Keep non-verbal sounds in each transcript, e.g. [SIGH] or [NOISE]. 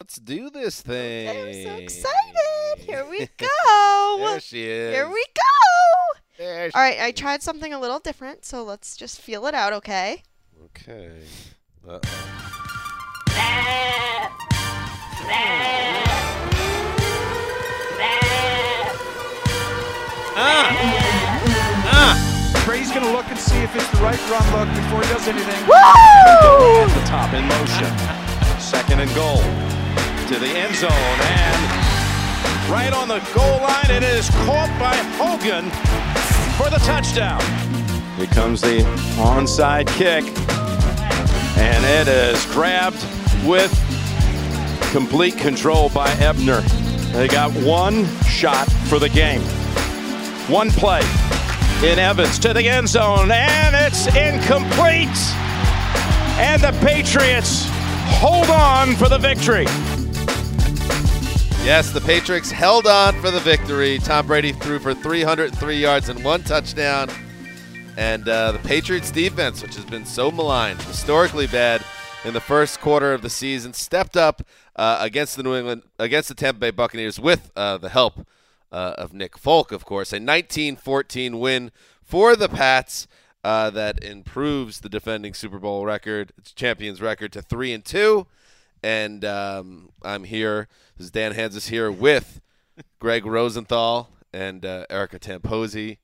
Let's do this thing. I'm so excited. Here we [LAUGHS] go. there she is. Here we go. There she- All right, I tried something a little different, so let's just feel it out, okay? Okay. Uh-oh. Ah! Ah! Trey's going to look and see if it's the right run look before he does anything. At the top in motion. Second and goal to the end zone and right on the goal line. It is caught by Hogan for the touchdown. Here comes the onside kick, and it is grabbed with complete control by Ebner. They got one shot for the game. One play in Evans to the end zone, and it's incomplete. And the Patriots hold on for the victory. Yes, the Patriots held on for the victory. Tom Brady threw for 303 yards and one touchdown. And uh, the Patriots defense, which has been so maligned, historically bad in the first quarter of the season, stepped up uh, against the New England, against the Tampa Bay Buccaneers with uh, the help uh, of Nick Folk, of course. A 19-14 win for the Pats uh, that improves the defending Super Bowl record, champions record, to three and two. And um, I'm here. This is Dan Hanzus here with [LAUGHS] Gregg Rosenthal and uh, Erica Tamposi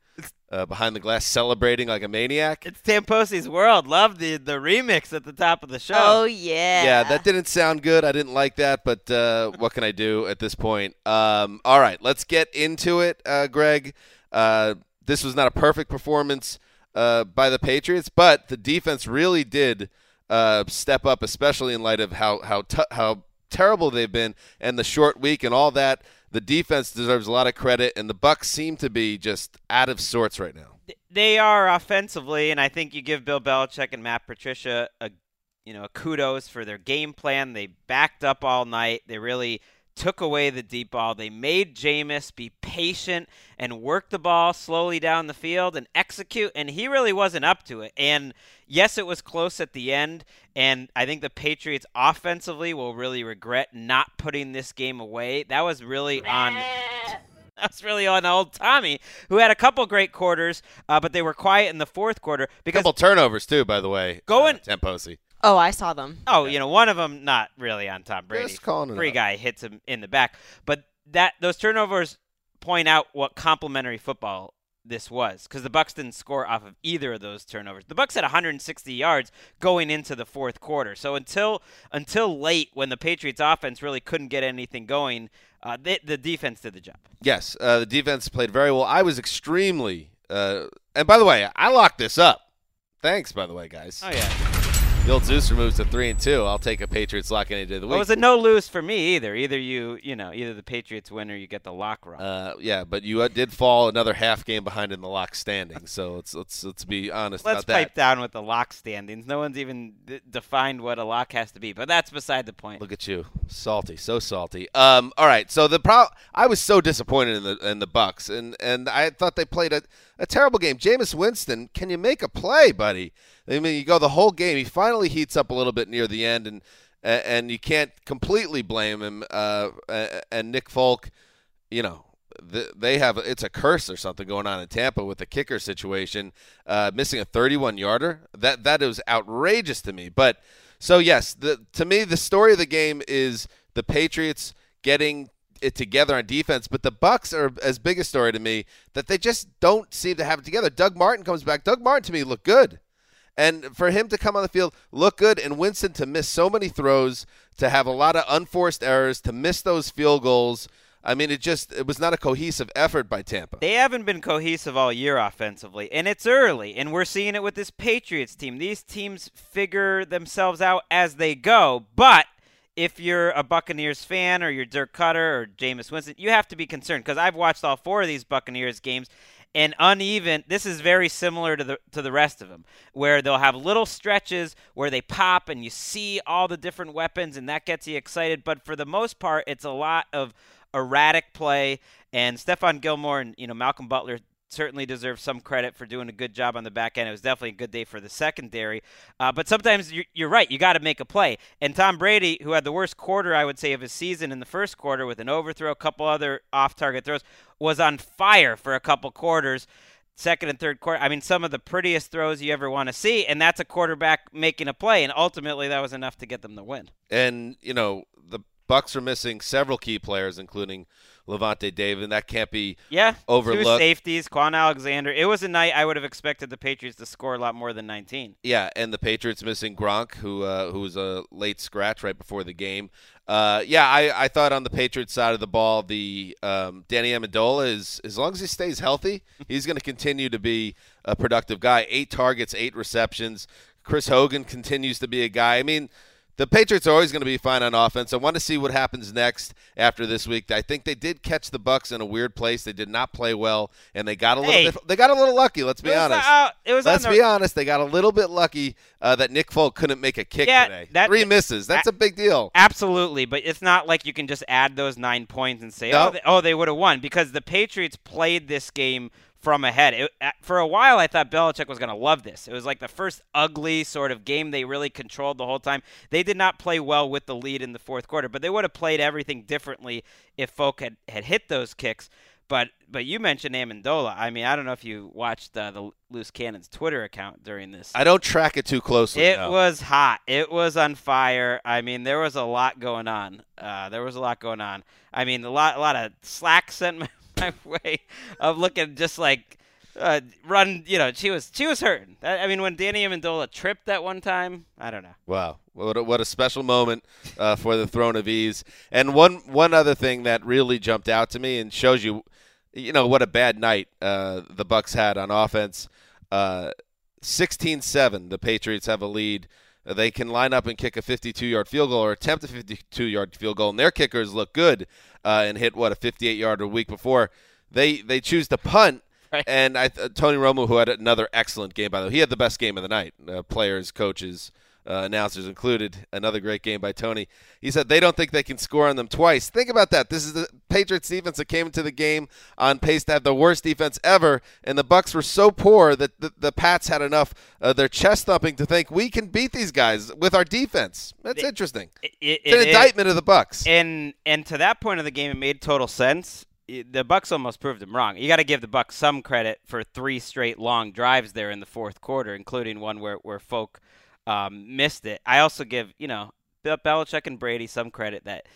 uh, behind the glass, celebrating like a maniac. It's Tamposi's World. Love the the remix at the top of the show. Oh, yeah. Yeah, that didn't sound good. I didn't like that, but uh, what can I do at this point? Um, all right, let's get into it, uh, Greg. Uh, this was not a perfect performance uh, by the Patriots, but the defense really did uh, step up, especially in light of how how t- how terrible they've been and the short week and all that. The defense deserves a lot of credit, and the Bucks seem to be just out of sorts right now. They are offensively, and I think you give Bill Belichick and Matt Patricia a you know a kudos for their game plan. They backed up all night. They really took away the deep ball. They made Jameis be patient and work the ball slowly down the field and execute, and he really wasn't up to it. And yes, it was close at the end, and I think the Patriots offensively will really regret not putting this game away. That was really on. [LAUGHS] That's really on old Tommy, who had a couple great quarters, uh, but they were quiet in the fourth quarter because couple turnovers too, by the way. Going- uh, Tamposi. Oh, I saw them. Oh, you know, one of them not really on Tom Brady. Just calling Free out. guy hits him in the back, but that those turnovers point out what complementary football this was because the Bucks didn't score off of either of those turnovers. The Bucks had 160 yards going into the fourth quarter. So until until late, when the Patriots offense really couldn't get anything going, uh, they, the defense did the job. Yes, uh, the defense played very well. I was extremely. Uh, and by the way, I locked this up. Thanks, by the way, guys. Oh yeah, The old Zooster moves to three and two. I'll take a Patriots lock any day of the well, it was a no lose for me either. Either you, you know, either the Patriots win or you get the lock wrong. uh, yeah, but you uh, did fall another half game behind in the lock standing. So let's let's let's be honest Let's pipe that. down with the lock standings. No one's even d- defined what a lock has to be, but that's beside the point. Look at you, salty, so salty. Um, all right, so the pro, I was so disappointed in the in the Bucks, and and I thought they played a, a terrible game. Jameis Winston, can you make a play, buddy? I mean, you go the whole game. He finally heats up a little bit near the end, and and you can't completely blame him. Uh, and Nick Folk, you know. They have it's a curse or something going on in Tampa with the kicker situation, uh, missing a 31 yarder. That that is outrageous to me. But so yes, the to me the story of the game is the Patriots getting it together on defense, but the Bucks are as big a story to me that they just don't seem to have it together. Doug Martin comes back. Doug Martin to me looked good. And for him to come on the field, look good, and Winston to miss so many throws, to have a lot of unforced errors, to miss those field goals. I mean, it just it was not a cohesive effort by Tampa. They haven't been cohesive all year offensively, and it's early, and we're seeing it with this Patriots team. These teams figure themselves out as they go, but if you're a Buccaneers fan or you're Dirk Koetter or Jameis Winston, you have to be concerned because I've watched all four of these Buccaneers games and uneven. This is very similar to the to the rest of them, where they'll have little stretches where they pop and you see all the different weapons, and that gets you excited. But for the most part, it's a lot of erratic play. And Stephon Gilmore and you know Malcolm Butler certainly deserves some credit for doing a good job on the back end. It was definitely a good day for the secondary. Uh, but sometimes you're, you're right. You got to make a play. And Tom Brady, who had the worst quarter, I would say, of his season in the first quarter with an overthrow, a couple other off target throws, was on fire for a couple quarters. Second and third quarter. I mean, some of the prettiest throws you ever want to see, and that's a quarterback making a play. And ultimately, that was enough to get them the win. And you know the Bucks are missing several key players, including Lavonte David, and that can't be Yeah, overlooked. Two safeties, Kwon Alexander. It was a night I would have expected the Patriots to score a lot more than 19. Yeah, and the Patriots missing Gronk, who uh, who was a late scratch right before the game. Uh, yeah, I, I thought on the Patriots side of the ball, the um, Danny Amendola is as long as he stays healthy, [LAUGHS] he's going to continue to be a productive guy. Eight targets, eight receptions. Chris Hogan continues to be a guy. I mean, the Patriots are always going to be fine on offense. I want to see what happens next after this week. I think they did catch the Bucks in a weird place. They did not play well, and they got a little Hey. They got a little lucky. Let's be honest. uh, it was Let's be honest. They got a little bit lucky uh, that Nick Folk couldn't make a kick Yeah, today. that- Three misses. That's a- a big deal. Absolutely, but it's not like you can just add those nine points and say, No. oh, they, oh, they would have won because the Patriots played this game from ahead. It, for a while, I thought Belichick was going to love this. It was like the first ugly sort of game they really controlled the whole time. They did not play well with the lead in the fourth quarter, but they would have played everything differently if Folk had, had hit those kicks. But but you mentioned Amendola. I mean, I don't know if you watched uh, the Loose Cannons Twitter account during this. I don't track it too closely. It no. was hot. It was on fire. I mean, there was a lot going on. Uh, there was a lot going on. I mean, a lot, a lot of slack sent [LAUGHS] my, way of looking just like uh, run. You know, she was she was hurting. I, I mean, when Danny Amendola tripped that one time, I don't know. Wow, what a, what a special moment uh, for the throne of ease. And one one other thing that really jumped out to me and shows you, you know, what a bad night uh, the Bucks had on offense. Uh, 16-7, the Patriots have a lead. They can line up and kick a 52-yard field goal or attempt a 52-yard field goal, and their kickers look good uh, and hit what a 58-yarder a week before. They they choose to punt. [LAUGHS] Right. And I, uh, Tony Romo, who had another excellent game, by the way, he had the best game of the night. Uh, players, coaches, uh, announcers included. Another great game by Tony. He said they don't think they can score on them twice. Think about that. This is the Patriots defense that came into the game on pace to have the worst defense ever, and the Bucks were so poor that the, the Pats had enough uh, their chest thumping to think we can beat these guys with our defense. That's interesting. It, it, It's an it indictment of the Bucks. And and to that point of the game, it made total sense. The Bucks almost proved them wrong. You got to give the Bucks some credit for three straight long drives there in the fourth quarter, including one where where Folk um, missed it. I also give you know Bill Belichick and Brady some credit that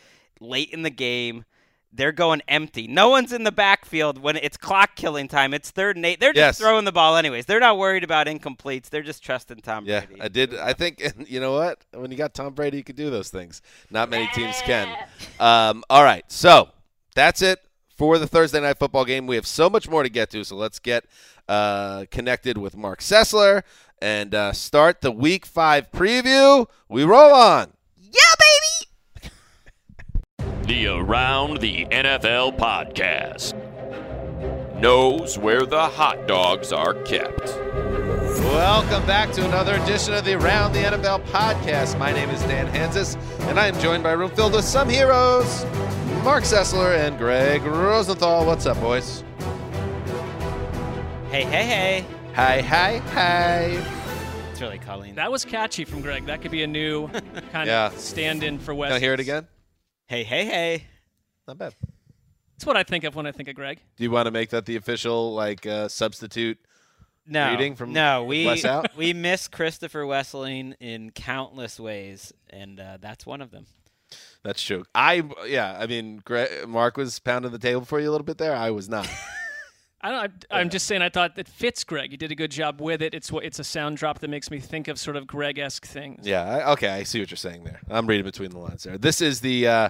late in the game. They're going empty. No one's in the backfield when it's clock killing time. It's third and eight. They're Yes. just throwing the ball anyways. They're not worried about incompletes. They're just trusting Tom Yeah, Brady. I did. I think [LAUGHS] you know what? When you got Tom Brady, you could do those things. Not many teams can. Um, all right, so that's it for the Thursday night football game. We have so much more to get to, so let's get uh, connected with Marc Sessler and uh, start the Week Five preview. We roll on. Yeah, baby! The Around the NFL podcast knows where the hot dogs are kept. Welcome back to another edition of the Around the NFL podcast. My name is Dan Hanzus, and I am joined by a room filled with some heroes, Marc Sessler and Gregg Rosenthal. What's up, boys? Hey, hey, hey! Hi, hi, hi. It's really Colleen. That was catchy from Greg. That could be a new [LAUGHS] kind Yeah. of stand-in for West. Can I hear it again? Hey, hey, hey! Not bad. That's what I think of when I think of Greg. Do you want to make that the official like uh, substitute? No, reading from no, we Wes out? [LAUGHS] we miss Christopher Wesseling in countless ways, and uh, that's one of them. That's true. I yeah. I mean, Greg, Mark was pounding the table for you a little bit there. I was not. [LAUGHS] I don't. I, I'm just saying. I thought that fits Greg. You did a good job with it. It's what it's a sound drop that makes me think of sort of Greg-esque things. Yeah. I, okay. I see what you're saying there. I'm reading between the lines there. This is the uh,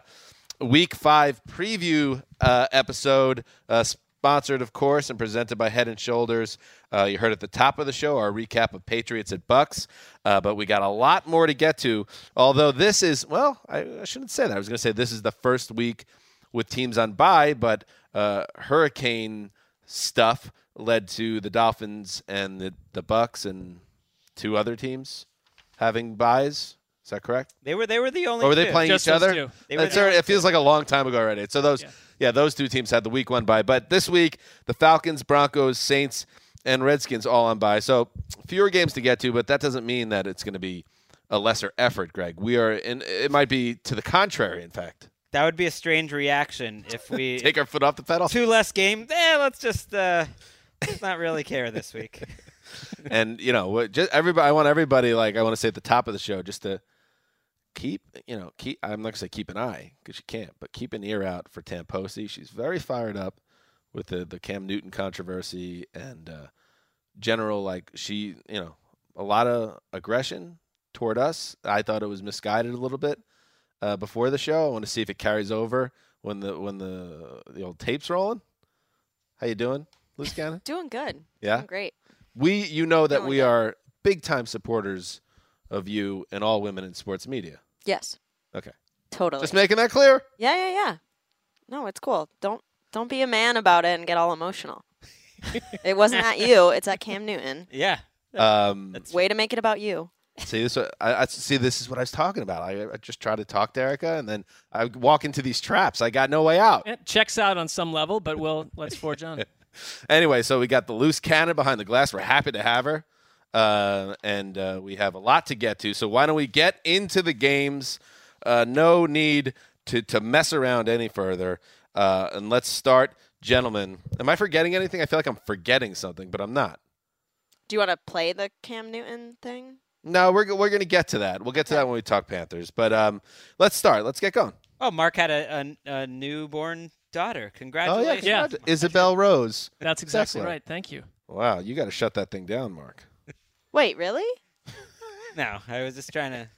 Week Five preview uh, episode, uh, sponsored, of course, and presented by Head and Shoulders. Uh, you heard at the top of the show our recap of Patriots at Bucks, uh, but we got a lot more to get to. Although this is well, I, I shouldn't say that. I was going to say this is the first week with teams on bye, but uh, hurricane stuff led to the Dolphins and the the Bucks and two other teams having buys. Is that correct? They were they were the only. Or were they two. playing Just each other? two. They were That's the already- only it feels like a long time ago already. So those, yeah. those two teams had the week one bye. But this week, the Falcons, Broncos, Saints, and Redskins all on bye. So fewer games to get to, but that doesn't mean that it's going to be a lesser effort, Greg. We are, in, it might be to the contrary, in fact. That would be a strange reaction if we [LAUGHS] Take our foot off the pedal. two less games. Eh, let's just uh, let's not really care this week. [LAUGHS] and you know, just everybody. I want everybody like I want to say at the top of the show just to keep, you know, keep. I'm not gonna say keep an eye because you can't, but keep an ear out for Tamposi. She's very fired up with the the Cam Newton controversy and uh, general like she, you know, a lot of aggression toward us. I thought it was misguided a little bit uh, before the show. I want to see if it carries over when the when the the old tapes rolling. How you doing, Liz Cannon? [LAUGHS] Doing good. Yeah? Doing great. We, you know that Doing we good. are big time supporters of you and all women in sports media. Yes. Okay, Totally. just making that clear. yeah, yeah, yeah. No, it's cool. Don't don't be a man about it and get all emotional. [LAUGHS] it wasn't at you. It's at Cam Newton. Yeah. Um, Way to make it about you. See this. I, I see. This is what I was talking about. I, I just try to talk to Erica, and then I walk into these traps. I got no way out. It checks out on some level, but we'll let's forge on. [LAUGHS] Anyway, so we got the loose cannon behind the glass. We're happy to have her, uh, and uh, we have a lot to get to. So why don't we get into the games? Uh, no need to to mess around any further, uh, and let's start, gentlemen. Am I forgetting anything? I feel like I'm forgetting something, but I'm not. Do you want to play the Cam Newton thing? No, we're we're gonna get to that. We'll get to that when we talk Panthers. But um, let's start. Let's get going. Oh, Mark had a, a, a newborn daughter. Congratulations! Oh yeah, Congratulations. Yeah. congratu- Isabel Rose. That's exactly Sessler. right. Thank you. Wow, you got to shut that thing down, Mark. [LAUGHS] Wait, really? [LAUGHS] No, I was just trying to.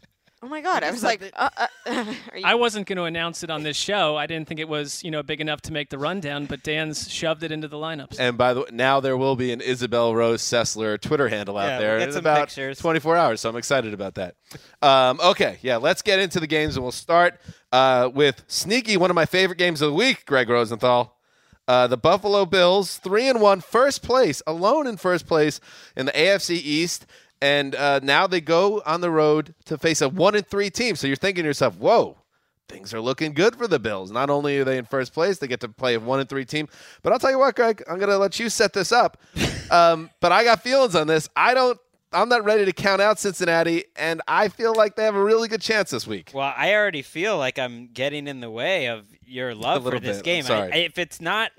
Oh my god! I was like, uh, uh, [LAUGHS] are you, I wasn't going to announce it on this show. I didn't think it was you know big enough to make the rundown, but Dan's shoved it into the lineups. And by the way, now there will be an Isabel Rose Sessler Twitter handle out Yeah, there we'll get in some about pictures. 24 hours. So I'm excited about that. Um, okay, yeah, let's get into the games, and we'll start uh, with sneaky, one of my favorite games of the week. Gregg Rosenthal. Uh, the Buffalo Bills, three and one, first place, alone in first place in the AFC East, and uh, now they go on the road to face a one and three team. So you're thinking to yourself, "Whoa, things are looking good for the Bills. Not only are they in first place, they get to play a one and three team. But I'll tell you what, Greg, I'm gonna let you set this up. [LAUGHS] um, but I got feelings on this. I don't. I'm not ready to count out Cincinnati, and I feel like they have a really good chance this week. Well, I already feel like I'm getting in the way of your love for this bit. game. I, if it's not,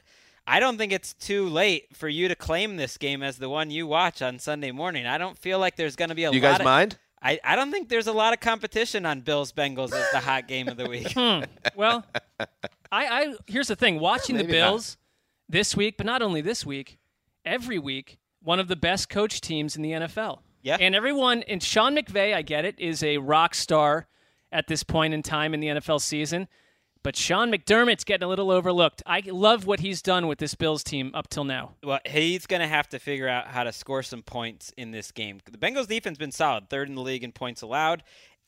I don't think it's too late for you to claim this game as the one you watch on Sunday morning. I don't feel like there's going to be a You lot guys of, mind? I, I don't think there's a lot of competition on Bills Bengals as the hot game of the week. Hmm. [LAUGHS] Well, I, I here's the thing: watching the Maybe not. Bills this week, but not only this week, every week, one of the best coach teams in the NFL. Yeah. and everyone and Sean McVay, I get it, is a rock star at this point in time in the NFL season. But Sean McDermott's getting a little overlooked. I love what he's done with this Bills team up till now. Well, he's going to have to figure out how to score some points in this game. The Bengals defense been solid, third in the league in points allowed.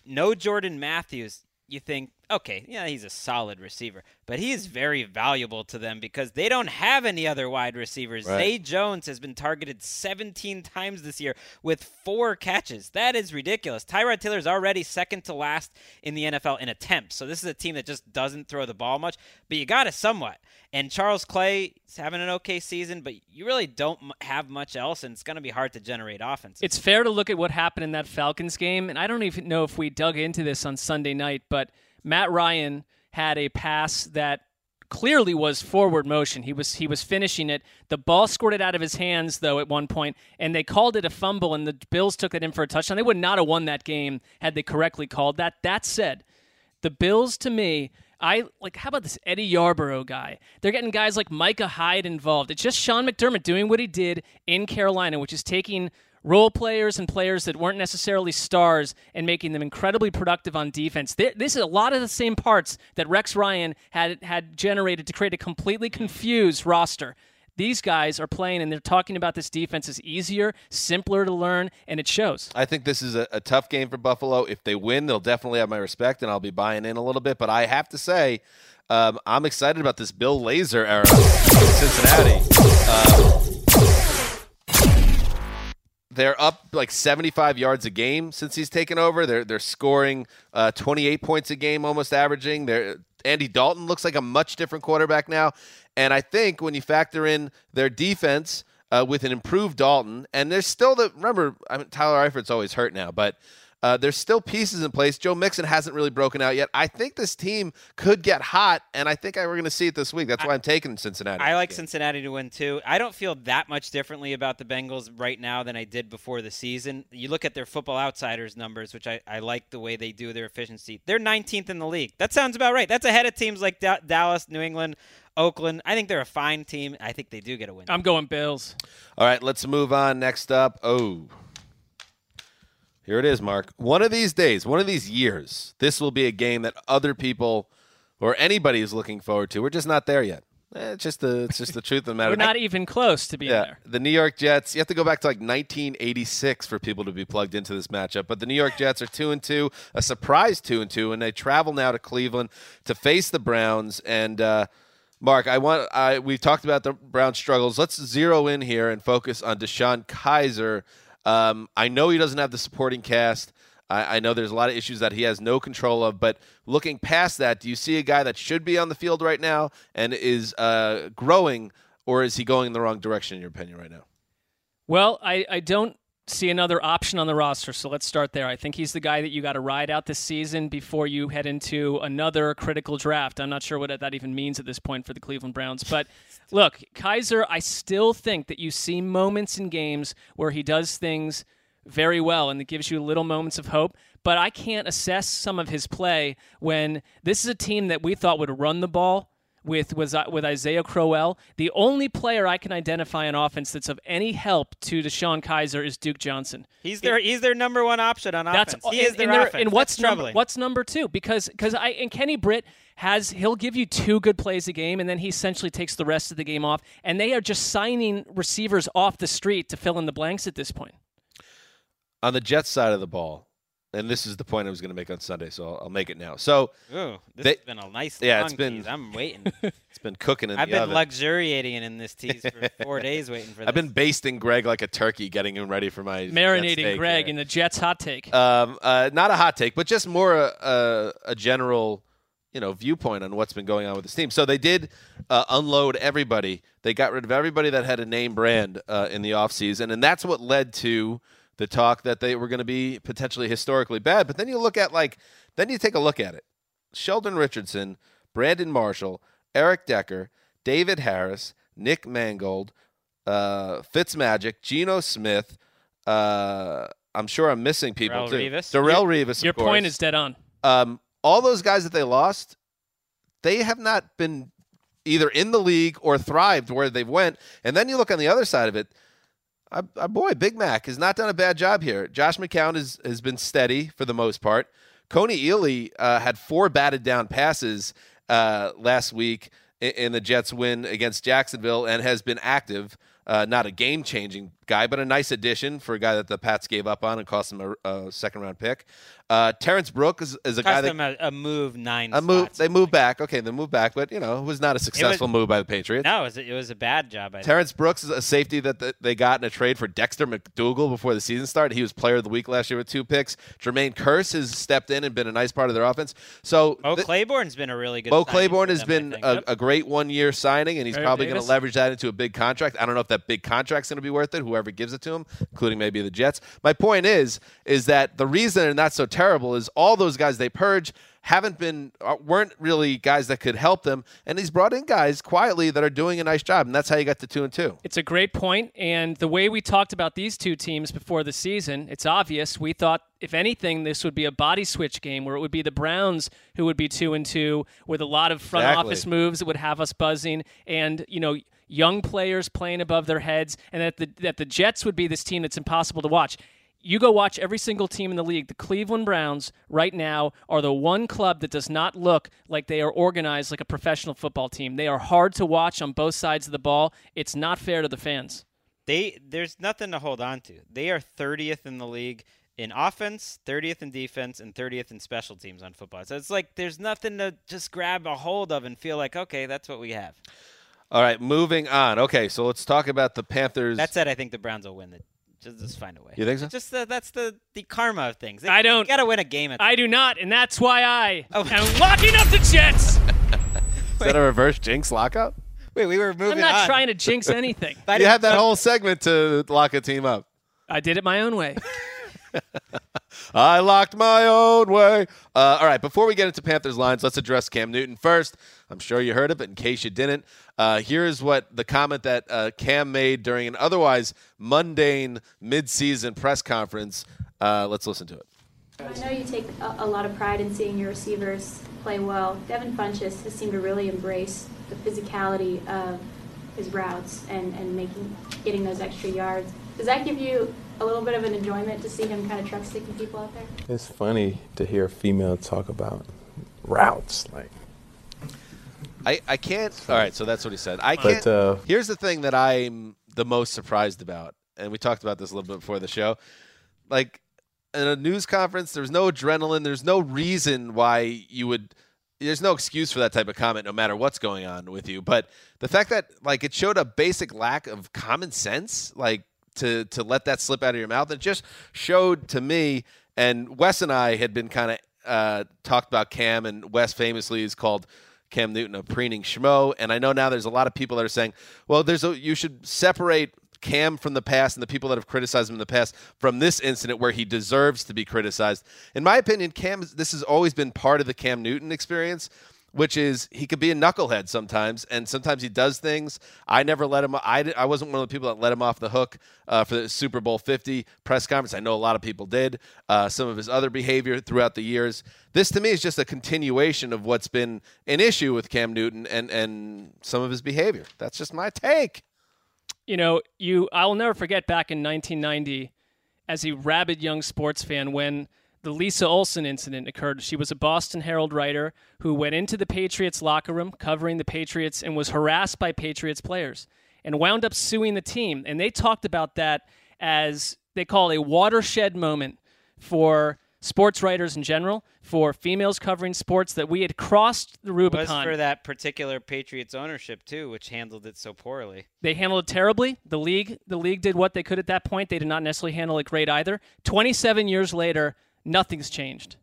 No Jordan Matthews. You think, okay, yeah, he's a solid receiver, but he is very valuable to them because they don't have any other wide receivers. Right. Zay Jones has been targeted 17 times this year with four catches. That is ridiculous. Tyrod Taylor is already second to last in the NFL in attempts. So this is a team that just doesn't throw the ball much, but you got it somewhat. And Charles Clay is having an okay season, but you really don't have much else, and it's going to be hard to generate offense. It's fair to look at what happened in that Falcons game, and I don't even know if we dug into this on Sunday night, but Matt Ryan had a pass that clearly was forward motion. He was he was finishing it. The ball squirted out of his hands though at one point, and they called it a fumble, and the Bills took it in for a touchdown. They would not have won that game had they correctly called that. That said, The Bills, to me, I like. How about this Eddie Yarbrough guy? They're getting guys like Micah Hyde involved. It's just Sean McDermott doing what he did in Carolina, which is taking role players and players that weren't necessarily stars and making them incredibly productive on defense. This is a lot of the same parts that Rex Ryan had had generated to create a completely confused roster. These guys are playing and they're talking about this defense is easier, simpler to learn, and it shows. I think this is a, a, tough game for Buffalo. If they win, they'll definitely have my respect, and I'll be buying in a little bit. But I have to say, um, I'm excited about this Bill Lazor era in Cincinnati. Um, they're up like 75 yards a game since he's taken over. They're they're scoring uh, 28 points a game, almost averaging. They're, Andy Dalton looks like a much different quarterback now, and I think when you factor in their defense uh, with an improved Dalton, and there's still the remember I mean, Tyler Eifert's always hurt now, but uh, there's still pieces in place. Joe Mixon hasn't really broken out yet. I think this team could get hot, and I think we're going to see it this week. That's why I, am taking Cincinnati. I like Cincinnati to win too. I don't feel that much differently about the Bengals right now than I did before the season. You look at their Football Outsiders numbers, which I, I like the way they do their efficiency. They're 19th in the league. That sounds about right. That's ahead of teams like da- Dallas, New England. Oakland. I think they're a fine team. I think they do get a win. I'm going Bills. All right, let's move on. Next up, oh, here it is, Mark. One of these days, one of these years, this will be a game that other people or anybody is looking forward to. We're just not there yet. Eh, it's just the it's just the truth of the matter. [LAUGHS] We're not even close to being yeah, there. The New York Jets. You have to go back to like 1986 for people to be plugged into this matchup. But the New York Jets are two and two, a surprise two and two, and they travel now to Cleveland to face the Browns. And uh, Mark, I want I we've talked about the Browns' struggles. Let's zero in here and focus on DeShone Kizer. Um, I know he doesn't have the supporting cast. I, I, know there's a lot of issues that he has no control of, but looking past that, do you see a guy that should be on the field right now and is uh, growing, or is he going in the wrong direction, in your opinion, right now? Well, I, I don't see another option on the roster. So let's start there. I think he's the guy that you got to ride out this season before you head into another critical draft. I'm not sure what that even means at this point for the Cleveland Browns. But [LAUGHS] look, Kizer, I still think that you see moments in games where he does things very well and it gives you little moments of hope. But I can't assess some of his play when this is a team that we thought would run the ball with with, uh, with Isaiah Crowell. The only player I can identify on offense that's of any help to DeShone Kizer is Duke Johnson. He's their he's their number one option on that's, offense. He is their and, offense. and what's that's number, what's number two? Because because I and Kenny Britt has he'll give you two good plays a game and then he essentially takes the rest of the game off. And they are just signing receivers off the street to fill in the blanks at this point. On the Jets side of the ball, and this is the point I was going to make on Sunday, so I'll, I'll make it now. So, Ooh, this they, has been a nice yeah, it's been. Tease. I'm waiting. [LAUGHS] it's been cooking in I've the been oven. luxuriating in this tease for [LAUGHS] four days, waiting for. This. I've been basting Greg like a turkey, getting him ready for my marinating Greg here. in the Jets hot take. Um, uh, not a hot take, but just more a, a, a, general, you know, viewpoint on what's been going on with this team. So they did uh, unload everybody. They got rid of everybody that had a name brand uh, in the offseason, and that's what led to the talk that they were going to be potentially historically bad. But then you look at like, then you take a look at it. Sheldon Richardson, Brandon Marshall, Eric Decker, David Harris, Nick Mangold, uh, Fitzmagic, Geno Smith. Uh, I'm sure I'm missing people Darrelle too. Revis. Darrelle Revis. Your point is dead on. Um, all those guys that they lost, they have not been either in the league or thrived where they've went. And then you look on the other side of it our, boy Big Mac has not done a bad job here. Josh McCown has, has been steady for the most part. Kony Ealy uh, had four batted down passes uh, last week in, in, the Jets' win against Jacksonville and has been active. Uh, not a game changing guy, but a nice addition for a guy that the Pats gave up on and cost him a, a second round pick. Uh, Terrence Brooks is, is a Cost guy that a, a move nine. a move. They moved back. Okay, they moved back, but you know it was not a successful was, move by the Patriots. No, it was, it was a bad job. I Terrence think. Brooks is a safety that they got in a trade for Dexter McDougle before the season started. He was Player of the Week last year with two picks. Jermaine Kearse has stepped in and been a nice part of their offense. So Bo th- Claiborne's been a really good. Mo Claiborne has them, been a, yep. a, great one year signing, and he's probably going to leverage that into a big contract. I don't know if that big contract's going to be worth it. Whoever gives it to him, including maybe the Jets. My point is, is that the reason they're not so terrible is all those guys they purge haven't been uh, weren't really guys that could help them, and he's brought in guys quietly that are doing a nice job, and that's how you got to two and two. It's a great point, and the way we talked about these two teams before the season, it's obvious we thought if anything, this would be a body switch game where it would be the Browns who would be two and two with a lot of front Exactly. office moves that would have us buzzing, and you know young players playing above their heads, and that the that the Jets would be this team that's impossible to watch. You go watch every single team in the league. The Cleveland Browns right now are the one club that does not look like they are organized like a professional football team. They are hard to watch on both sides of the ball. It's not fair to the fans. They there's nothing to hold on to. They are 30th in the league in offense, 30th in defense, and 30th in special teams on football. So it's like there's nothing to just grab a hold of and feel like okay, that's what we have. All right, moving on. Okay, so let's talk about the Panthers. That said, I think the Browns will win. The, just, just find a way. You think so? Just the, that's the the karma of things. They, I don't- got to win a game. At I do not, and that's why I Oh. am locking up the Jets. [LAUGHS] [LAUGHS] Is that a reverse jinx lockup? Wait, we were moving I'm not on. trying to jinx anything. [LAUGHS] You didn't- had that oh. whole segment to lock a team up. I did it my own way. [LAUGHS] I locked my own way. Uh, all right, before we get into Panthers lines, let's address Cam Newton first. I'm sure you heard it, but in case you didn't, uh, here's what the comment that uh, Cam made during an otherwise mundane midseason press conference. Uh, let's listen to it. I know you take a, a lot of pride in seeing your receivers play well. Devin Funchess has seemed to really embrace the physicality of his routes and, and making getting those extra yards. Does that give you a little bit of an enjoyment to see him kind of truck sticking people out there? It's funny to hear a female talk about routes. Like, I, I can't. All right, so that's what he said. I can't. But, uh, here's the thing that I'm the most surprised about, and we talked about this a little bit before the show. Like in a news conference, there's no adrenaline. There's no reason why you would. There's no excuse for that type of comment, no matter what's going on with you. But the fact that like it showed a basic lack of common sense, like to to let that slip out of your mouth, it just showed to me. And Wes and I had been kind of uh, talked about Cam, and Wes famously is called Cam Newton a preening schmo. And I know now there's a lot of people that are saying, well, there's a you should separate Cam from the past and the people that have criticized him in the past from this incident where he deserves to be criticized. In my opinion, Cam this has always been part of the Cam Newton experience. Which is he could be a knucklehead sometimes, and sometimes he does things. I never let him. I, I wasn't one of the people that let him off the hook uh, for the Super Bowl 50 press conference. I know a lot of people did. Uh, some of his other behavior throughout the years. This to me is just a continuation of what's been an issue with Cam Newton and and some of his behavior. That's just my take. you know, you I'll never forget back in 1990 as a rabid young sports fan when the Lisa Olson incident occurred. She was a Boston Herald writer who went into the Patriots locker room covering the Patriots and was harassed by Patriots players and wound up suing the team. And they talked about that as they call it a watershed moment for sports writers in general, for females covering sports that we had crossed the Rubicon. was Rubicon. for that particular Patriots ownership too, which handled it so poorly. They handled it terribly. The league, the league did what they could at that point. They did not necessarily handle it great either. Twenty-seven years later, nothing's changed.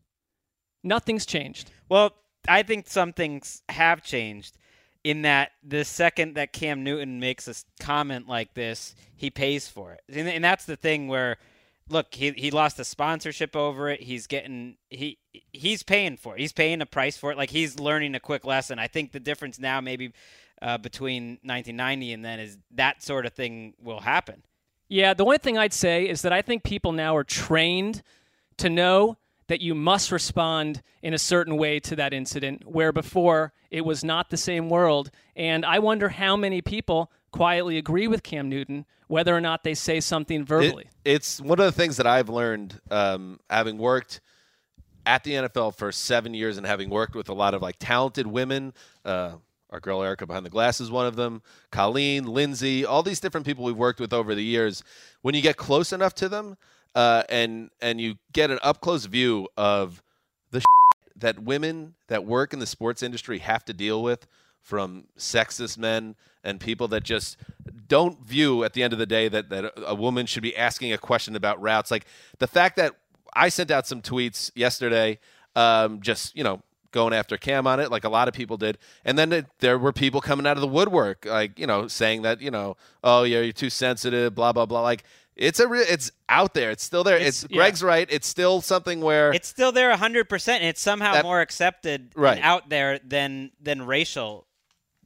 Nothing's changed. Well, I think some things have changed in that the second that Cam Newton makes a comment like this, he pays for it. And, and that's the thing where look, he he lost a sponsorship over it. He's getting he he's paying for it. He's paying a price for it. Like he's learning a quick lesson. I think the difference now maybe uh, between 1990 and then is that sort of thing will happen. Yeah, the only thing I'd say is that I think people now are trained to know that you must respond in a certain way to that incident, where before it was not the same world. And I wonder how many people quietly agree with Cam Newton, whether or not they say something verbally. It- it's one of the things that I've learned um, having worked at the NFL for seven years and having worked with a lot of like talented women. Uh, our girl Erica behind the glass is one of them. Colleen, Lindsay, all these different people we've worked with over the years. When you get close enough to them, uh, and and you get an up close view of the that women that work in the sports industry have to deal with from sexist men and people that just don't view at the end of the day that, that a woman should be asking a question about routes. Like the fact that I sent out some tweets yesterday, um, just, you know, going after Cam on it, like a lot of people did. And then it, there were people coming out of the woodwork, like, you know, saying that, you know, oh, yeah, you're too sensitive, blah, blah, blah. Like, It's a real. It's out there. It's still there. It's, It's- yeah. Greg's right. It's still something where It's still there 100%, and it's somehow That- more accepted Right. and out there than than racial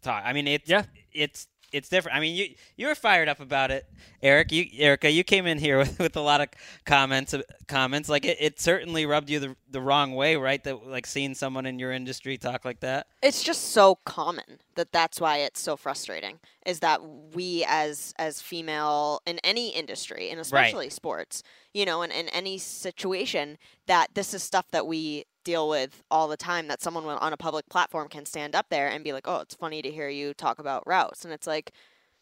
talk. I mean, it's Yeah. it's it's different. I mean, you you were fired up about it, Eric. You Erica, you came in here [LAUGHS] with, with a lot of comments comments. Like it, it certainly rubbed you the the wrong way, right? That like seeing someone in your industry talk like that. it's just so common that that's why it's so frustrating is that we as as female in any industry and especially sports you know in, in any situation that this is stuff that we deal with all the time that someone on a public platform can stand up there and be like oh it's funny to hear you talk about routes. And it's like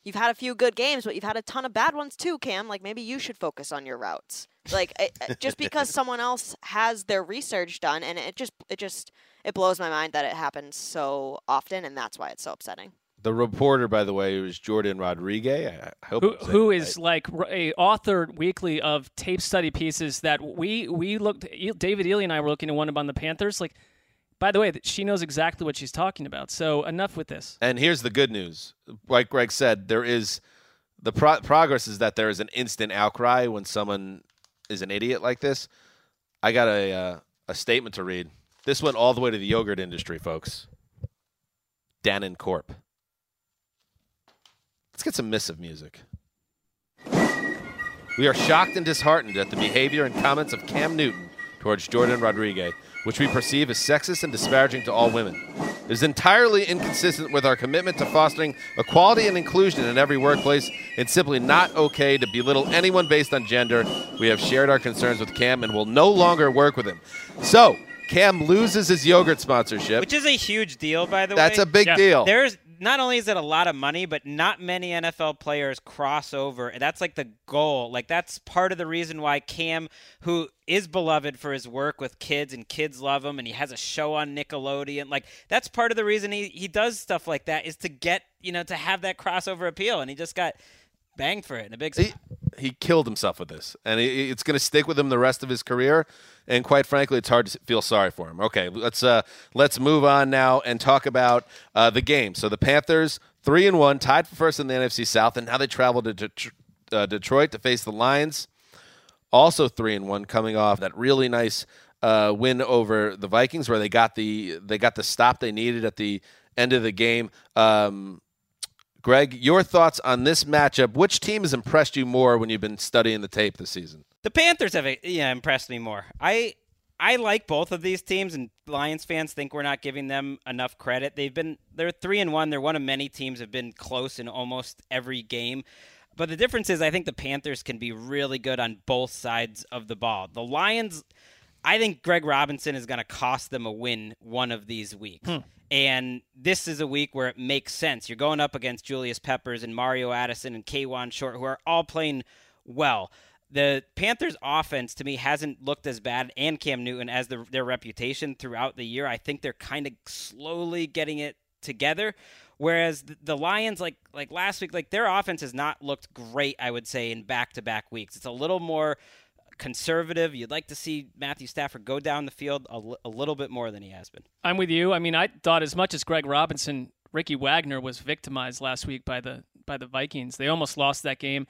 you've had a few good games but you've had a ton of bad ones too cam. Like maybe you should focus on your routes. Like it, just because [LAUGHS] someone else has their research done and it just it just it blows my mind that it happens so often and that's why it's so upsetting the reporter, by the way, was Jordan Rodriguez. I hope who, who is like r- a authored weekly of tape study pieces that we we looked David Ely and I were looking at one on the Panthers like by the way that she knows exactly what she's talking about so enough with this And here's the good news. Like Greg said, there is the pro- progress is that there is an instant outcry when someone is an idiot like this. I got a uh, a statement to read. This went all the way to the yogurt industry, folks. Dannon Corp. Let's get some missive music. We are shocked and disheartened at the behavior and comments of Cam Newton towards Jordan Rodriguez, which we perceive as sexist and disparaging to all women. It is entirely inconsistent with our commitment to fostering equality and inclusion in every workplace and simply not okay to belittle anyone based on gender. We have shared our concerns with Cam and will no longer work with him. So, Cam loses his yogurt sponsorship. Which is a huge deal, by the way. That's a big Yeah. deal. There's not only is it a lot of money, but not many NFL players cross over. That's like the goal. Like that's part of the reason why Cam, who is beloved for his work with kids and kids love him, and he has a show on Nickelodeon. Like that's part of the reason he he does stuff like that is to get you know to have that crossover appeal, and he just got banged for it in a big. He, he killed himself with this, and it's going to stick with him the rest of his career. And quite frankly, it's hard to feel sorry for him. Okay, let's uh, let's move on now and talk about uh, the game. So the Panthers three and one, tied for first in the NFC South, and now they travel to uh, Detroit to face the Lions. Also three and one, coming off that really nice uh, win over the Vikings, where they got the they got the stop they needed at the end of the game. Um, Greg, your thoughts on this matchup? Which team has impressed you more when you've been studying the tape this season? The Panthers have yeah impressed me more. I I like both of these teams, and Lions fans think we're not giving them enough credit. They've been they're three and one. They're one of many teams have been close in almost every game. But the difference is, I think the Panthers can be really good on both sides of the ball. The Lions, I think Greg Robinson is going to cost them a win one of these weeks. Hmm. And this is a week where it makes sense. You're going up against Julius Peppers and Mario Addison and Kawann Short, who are all playing well. The Panthers' offense, to me, hasn't looked as bad, and Cam Newton, as the, their reputation throughout the year. I think they're kind of slowly getting it together. Whereas the, Lions, like like last week, like their offense has not looked great. I would say in back to back weeks, it's a little more conservative. You'd like to see Matthew Stafford go down the field a, little bit more than he has been. I'm with you. I mean, I thought as much as Greg Robinson, Ricky Wagner was victimized last week by the by the Vikings. They almost lost that game.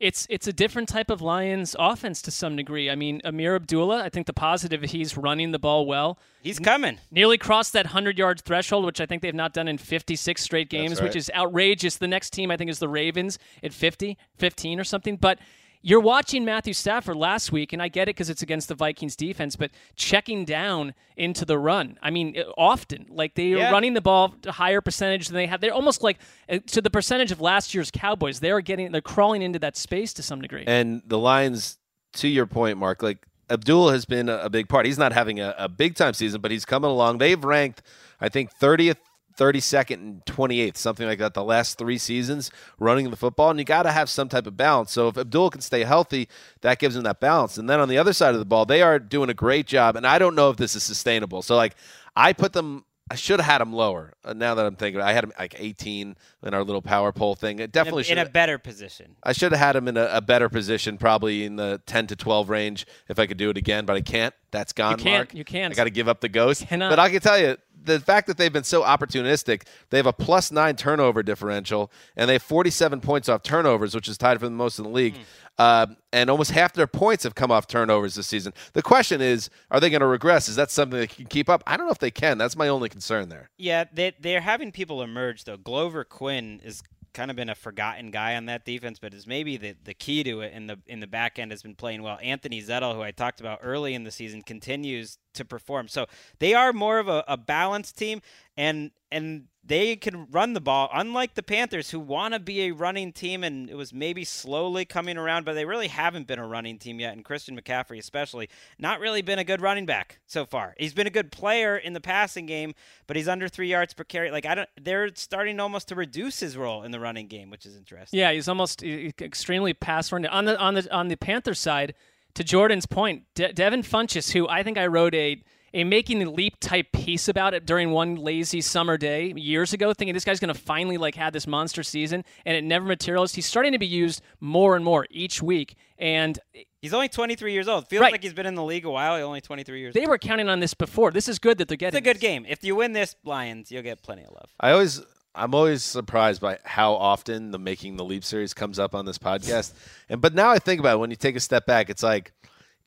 It's it's a different type of Lions offense to some degree. I mean, Ameer Abdullah, I think the positive he's running the ball well. He's coming. Nearly crossed that 100 yard threshold, which I think they've not done in 56 straight games, right. which is outrageous. The next team I think is the Ravens at 50, 15 or something, but you're watching Matthew Stafford last week, and I get it because it's against the Vikings defense, but checking down into the run. I mean, uh, often. Like they are running the ball to higher percentage than they have. They're almost like uh, to the percentage of last year's Cowboys. They are getting, they're crawling into that space to some degree. And the Lions, to your point, Mark, like Abdul has been a, a big part. He's not having a, a big time season, but he's coming along. They've ranked, I think, 30th, 32nd, and 28th, something like that, the last three seasons running the football. And you got to have some type of balance. So if Abdul can stay healthy, that gives him that balance. And then on the other side of the ball, they are doing a great job. And I don't know if this is sustainable. So, like, I put them. I should have had them lower. Uh, now that I'm thinking, I had them like 18 in our little power poll thing. It In definitely a, should. in a better position. I should have had him in a, a better position, probably in the 10 to 12 range if I could do it again, but I can't. That's gone, You can't. Mark. You can't. I got to give up the ghost. But I can tell you, the fact that they've been so opportunistic, they have a plus nine turnover differential, and they have 47 points off turnovers, which is tied for the most in the league. Mm. Uh, and almost half their points have come off turnovers this season. The question is, are they going to regress? Is that something they can keep up? I don't know if they can. That's my only concern there. Yeah, they, they're having people emerge, though. Glover Quinn is kind of been a forgotten guy on that defense, but is maybe the, the key to it in the in the back end has been playing well. Anthony Zettel, who I talked about early in the season, continues to perform. So they are more of a, a balanced team, and and they can run the ball, unlike the Panthers, who want to be a running team, and it was maybe slowly coming around, but they really haven't been a running team yet. And Christian McCaffrey, especially, not really been a good running back so far. He's been a good player in the passing game, but he's under three yards per carry. Like I don't, they're starting almost to reduce his role in the running game, which is interesting. Yeah, he's almost extremely pass running on the on the on the Panther side. To Jordan's point, De- Devin Funchess, who I think I wrote a a making the leap type piece about it during one lazy summer day years ago, thinking this guy's going to finally like have this monster season, and it never materialized. He's starting to be used more and more each week, and he's only 23 years old. Feels right. like he's been in the league a while. He's only 23 years. They old. were counting on this before. This is good that they're getting. It's a good this. game. If you win this, Lions, you'll get plenty of love. I always. I'm always surprised by how often the Making the Leap series comes up on this podcast. and but now I think about it, when you take a step back, it's like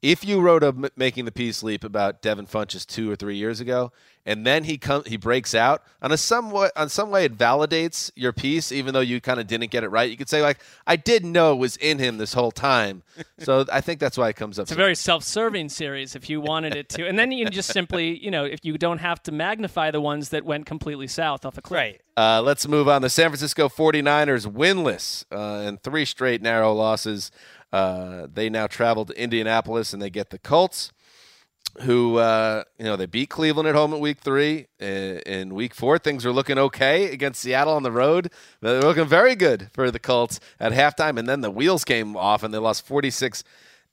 if you wrote a making the peace leap about Devin Funchess two or three years ago, and then he come he breaks out on a somewhat on some way it validates your piece, even though you kind of didn't get it right. You could say like, I did know it was in him this whole time. [LAUGHS] so I think that's why it comes up. It's a very self-serving series if you wanted it to, and then you just simply you know if you don't have to magnify the ones that went completely south off a cliff. Right. Uh, let's move on. The San Francisco 49ers winless uh, and three straight narrow losses. Uh, they now travel to Indianapolis and they get the Colts, who uh, you know they beat Cleveland at home at Week Three. In, in Week Four, things are looking okay against Seattle on the road. They're looking very good for the Colts at halftime, and then the wheels came off and they lost 46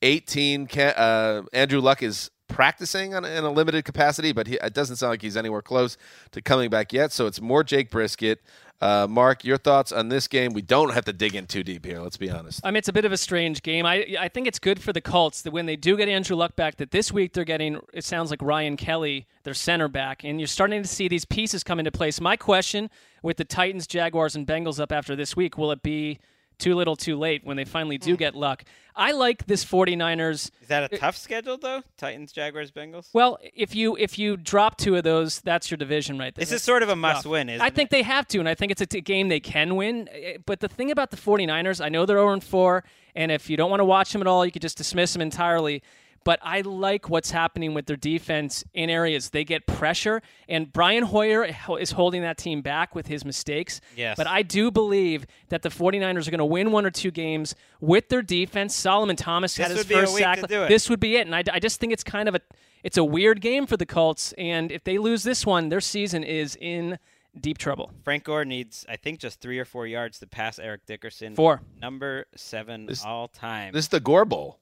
18. Uh, Andrew Luck is practicing on, in a limited capacity, but he, it doesn't sound like he's anywhere close to coming back yet. So it's more Jacoby Brissett. Uh, Mark, your thoughts on this game? We don't have to dig in too deep here. Let's be honest. I mean, it's a bit of a strange game. I I think it's good for the Colts that when they do get Andrew Luck back, that this week they're getting. It sounds like Ryan Kelly, their center back, and you're starting to see these pieces come into place. My question with the Titans, Jaguars, and Bengals up after this week will it be too little too late when they finally do hmm. get luck. I like this 49ers. Is that a tough schedule though? Titans, Jaguars, Bengals? Well, if you if you drop two of those, that's your division right there. This is sort of a must win, Is I think it? they have to and I think it's a t- game they can win. Eh, but the thing about the 49ers, I know they're 0 4 and if you don't want to watch them at all, you could just dismiss them entirely but I like what's happening with their defense in areas they get pressure, and Brian Hoyer is holding that team back with his mistakes. Yes. But I do believe that the 49ers are going to win one or two games with their defense. Solomon Thomas this had his first sack. This would be it, and I, I just think it's kind of a it's a weird game for the Colts, and if they lose this one, their season is in deep trouble. Frank Gore needs, I think, just three or four yards to pass Eric Dickerson. Four. Number seven this, all time. This is the Gore Bowl.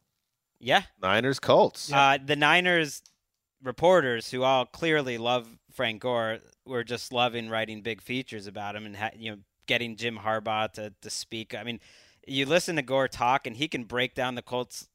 Yeah. Niners Colts. Uh, the Niners reporters, who all clearly love Frank Gore, were just loving writing big features about him and ha- you know getting Jim Harbaugh to, to speak. I mean, you listen to Gore talk, and he can break down the Colts.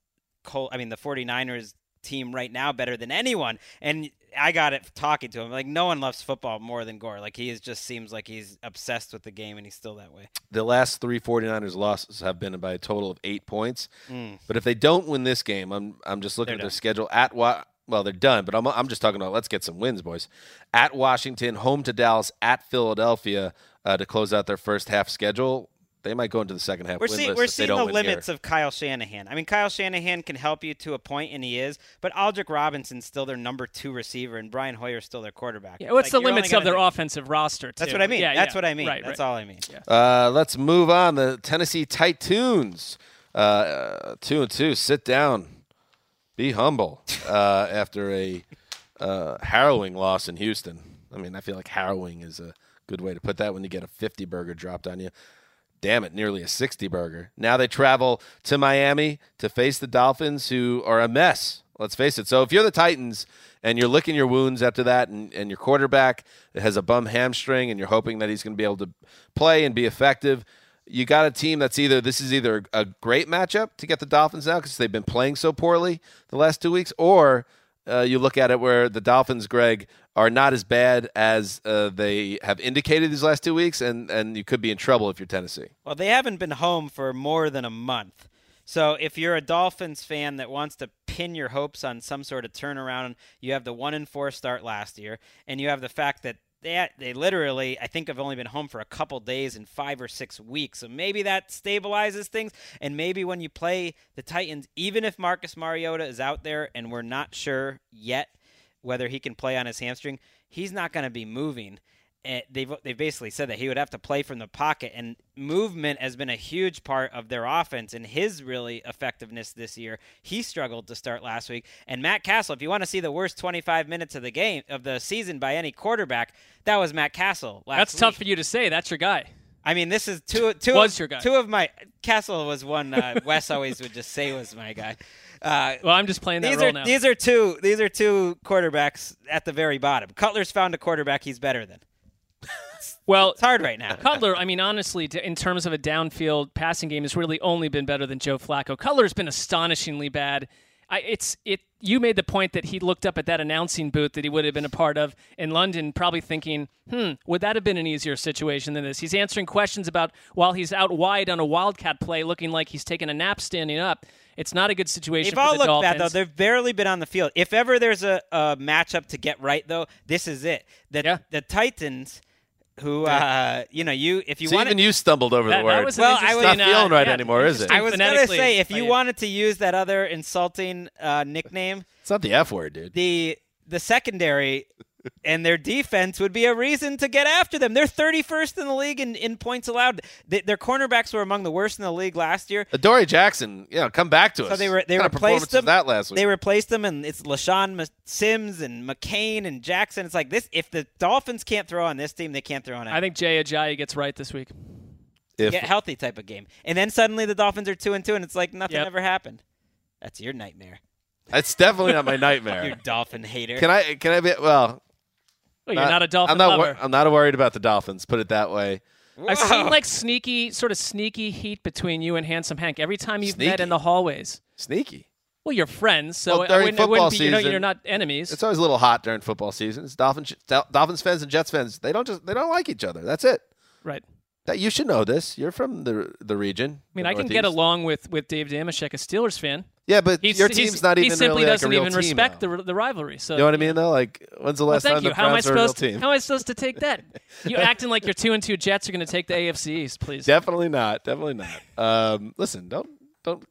Colt, I mean, the 49ers team right now better than anyone. And I got it talking to him. Like no one loves football more than Gore. Like he is, just seems like he's obsessed with the game, and he's still that way. The last three 49ers losses have been by a total of eight points. Mm. But if they don't win this game, I'm I'm just looking they're at their schedule at what. Well, they're done, but I'm, I'm just talking about let's get some wins, boys. At Washington, home to Dallas, at Philadelphia uh, to close out their first half schedule they might go into the second half. We're seeing, we're seeing the limits here. of Kyle Shanahan. I mean, Kyle Shanahan can help you to a point, and he is. But Aldrick Robinson's still their number two receiver, and Brian Hoyer's still their quarterback. Yeah, what's like, the limits of their do... offensive roster? Too. That's what I mean. Yeah, That's yeah. what I mean. Right, That's right. all I mean. Yeah. Uh, let's move on. The Tennessee Titans, uh, two and two. Sit down, be humble. Uh, [LAUGHS] after a uh, harrowing loss in Houston. I mean, I feel like harrowing is a good way to put that when you get a 50 burger dropped on you damn it, nearly a 60 burger. Now they travel to Miami to face the Dolphins, who are a mess. Let's face it. So if you're the Titans and you're licking your wounds after that, and, and your quarterback has a bum hamstring, and you're hoping that he's going to be able to play and be effective, you got a team that's either this is either a great matchup to get the Dolphins out because they've been playing so poorly the last two weeks, or uh, you look at it where the Dolphins, Greg, are not as bad as uh, they have indicated these last two weeks, and, and you could be in trouble if you're Tennessee. Well, they haven't been home for more than a month. So if you're a Dolphins fan that wants to pin your hopes on some sort of turnaround, you have the one and four start last year, and you have the fact that they they literally I think have only been home for a couple days in five or six weeks. So maybe that stabilizes things, and maybe when you play the Titans, even if Marcus Mariota is out there and we're not sure yet whether he can play on his hamstring, he's not going to be moving they've they've basically said that he would have to play from the pocket, and movement has been a huge part of their offense and his really effectiveness this year. He struggled to start last week, and Matt Cassel. If you want to see the worst 25 minutes of the game of the season by any quarterback, that was Matt Cassel. That's week. tough for you to say. That's your guy. I mean, this is two two was of, your guy. Two of my Cassel was one. Uh, [LAUGHS] Wes always would just say was my guy. Uh, well, I'm just playing that these role are, now. These are two. These are two quarterbacks at the very bottom. Cutler's found a quarterback he's better than. Well, it's hard right now. Cutler, I mean, honestly, in terms of a downfield passing game, has really only been better than Joe Flacco. Cutler's been astonishingly bad. I, it's it. You made the point that he looked up at that announcing booth that he would have been a part of in London, probably thinking, "Hmm, would that have been an easier situation than this?" He's answering questions about while he's out wide on a wildcat play, looking like he's taking a nap standing up. It's not a good situation. They've all the looked Dolphins. bad though. They've barely been on the field. If ever there's a, a matchup to get right though, this is it. The yeah. the Titans who uh, you know you if you so wanted even you stumbled over that, the word. That was well, I was not feeling uh, right yeah, anymore, is it? I was gonna say if you yeah. wanted to use that other insulting uh, nickname, it's not the F word, dude. The the secondary and their defense would be a reason to get after them. They're 31st in the league in, in points allowed. They, their cornerbacks were among the worst in the league last year. Uh, Adoree Jackson, yeah, come back to us. So they were they what replaced them. That last week. They replaced them, and it's LeShaun Sims and McCain and Jackson. It's like this. If the Dolphins can't throw on this team, they can't throw on. I think Jay Ajayi gets right this week. If, Get healthy type of game, and then suddenly the Dolphins are two and two, and it's like nothing Yep. ever happened. That's your nightmare. That's definitely not my nightmare. [LAUGHS] you Dolphin hater. Can I? Can I be? Well, Well, you're not a Dolphin I'm not. lover. I'm not worried about the Dolphins. Put it that way. I've seen like sneaky, sort of sneaky heat between you and Handsome Hank every time you've met in the hallways. Sneaky. Well, you're friends, so Well, I during wouldn't, it football wouldn't be, you know, season, you're not enemies. It's always a little hot during football season. It's Dolphins, Dolphins fans and Jets fans. They don't just. They don't like each other. That's it. right. That you should know this. You're from the the region. I mean, the I can get along with with Dave Dameshek, a Steelers fan. Yeah, but He's, your team's not even. he even simply really doesn't like a real even respect the the rivalry. So You know what I mean, though? Like, when's the Well, last thank time you. the How am I Browns were a real supposed to? team? How am I supposed to take that? You [LAUGHS] acting like your two and two Jets are going to take the AFC East, please. Definitely not. Definitely not. Um, listen, don't don't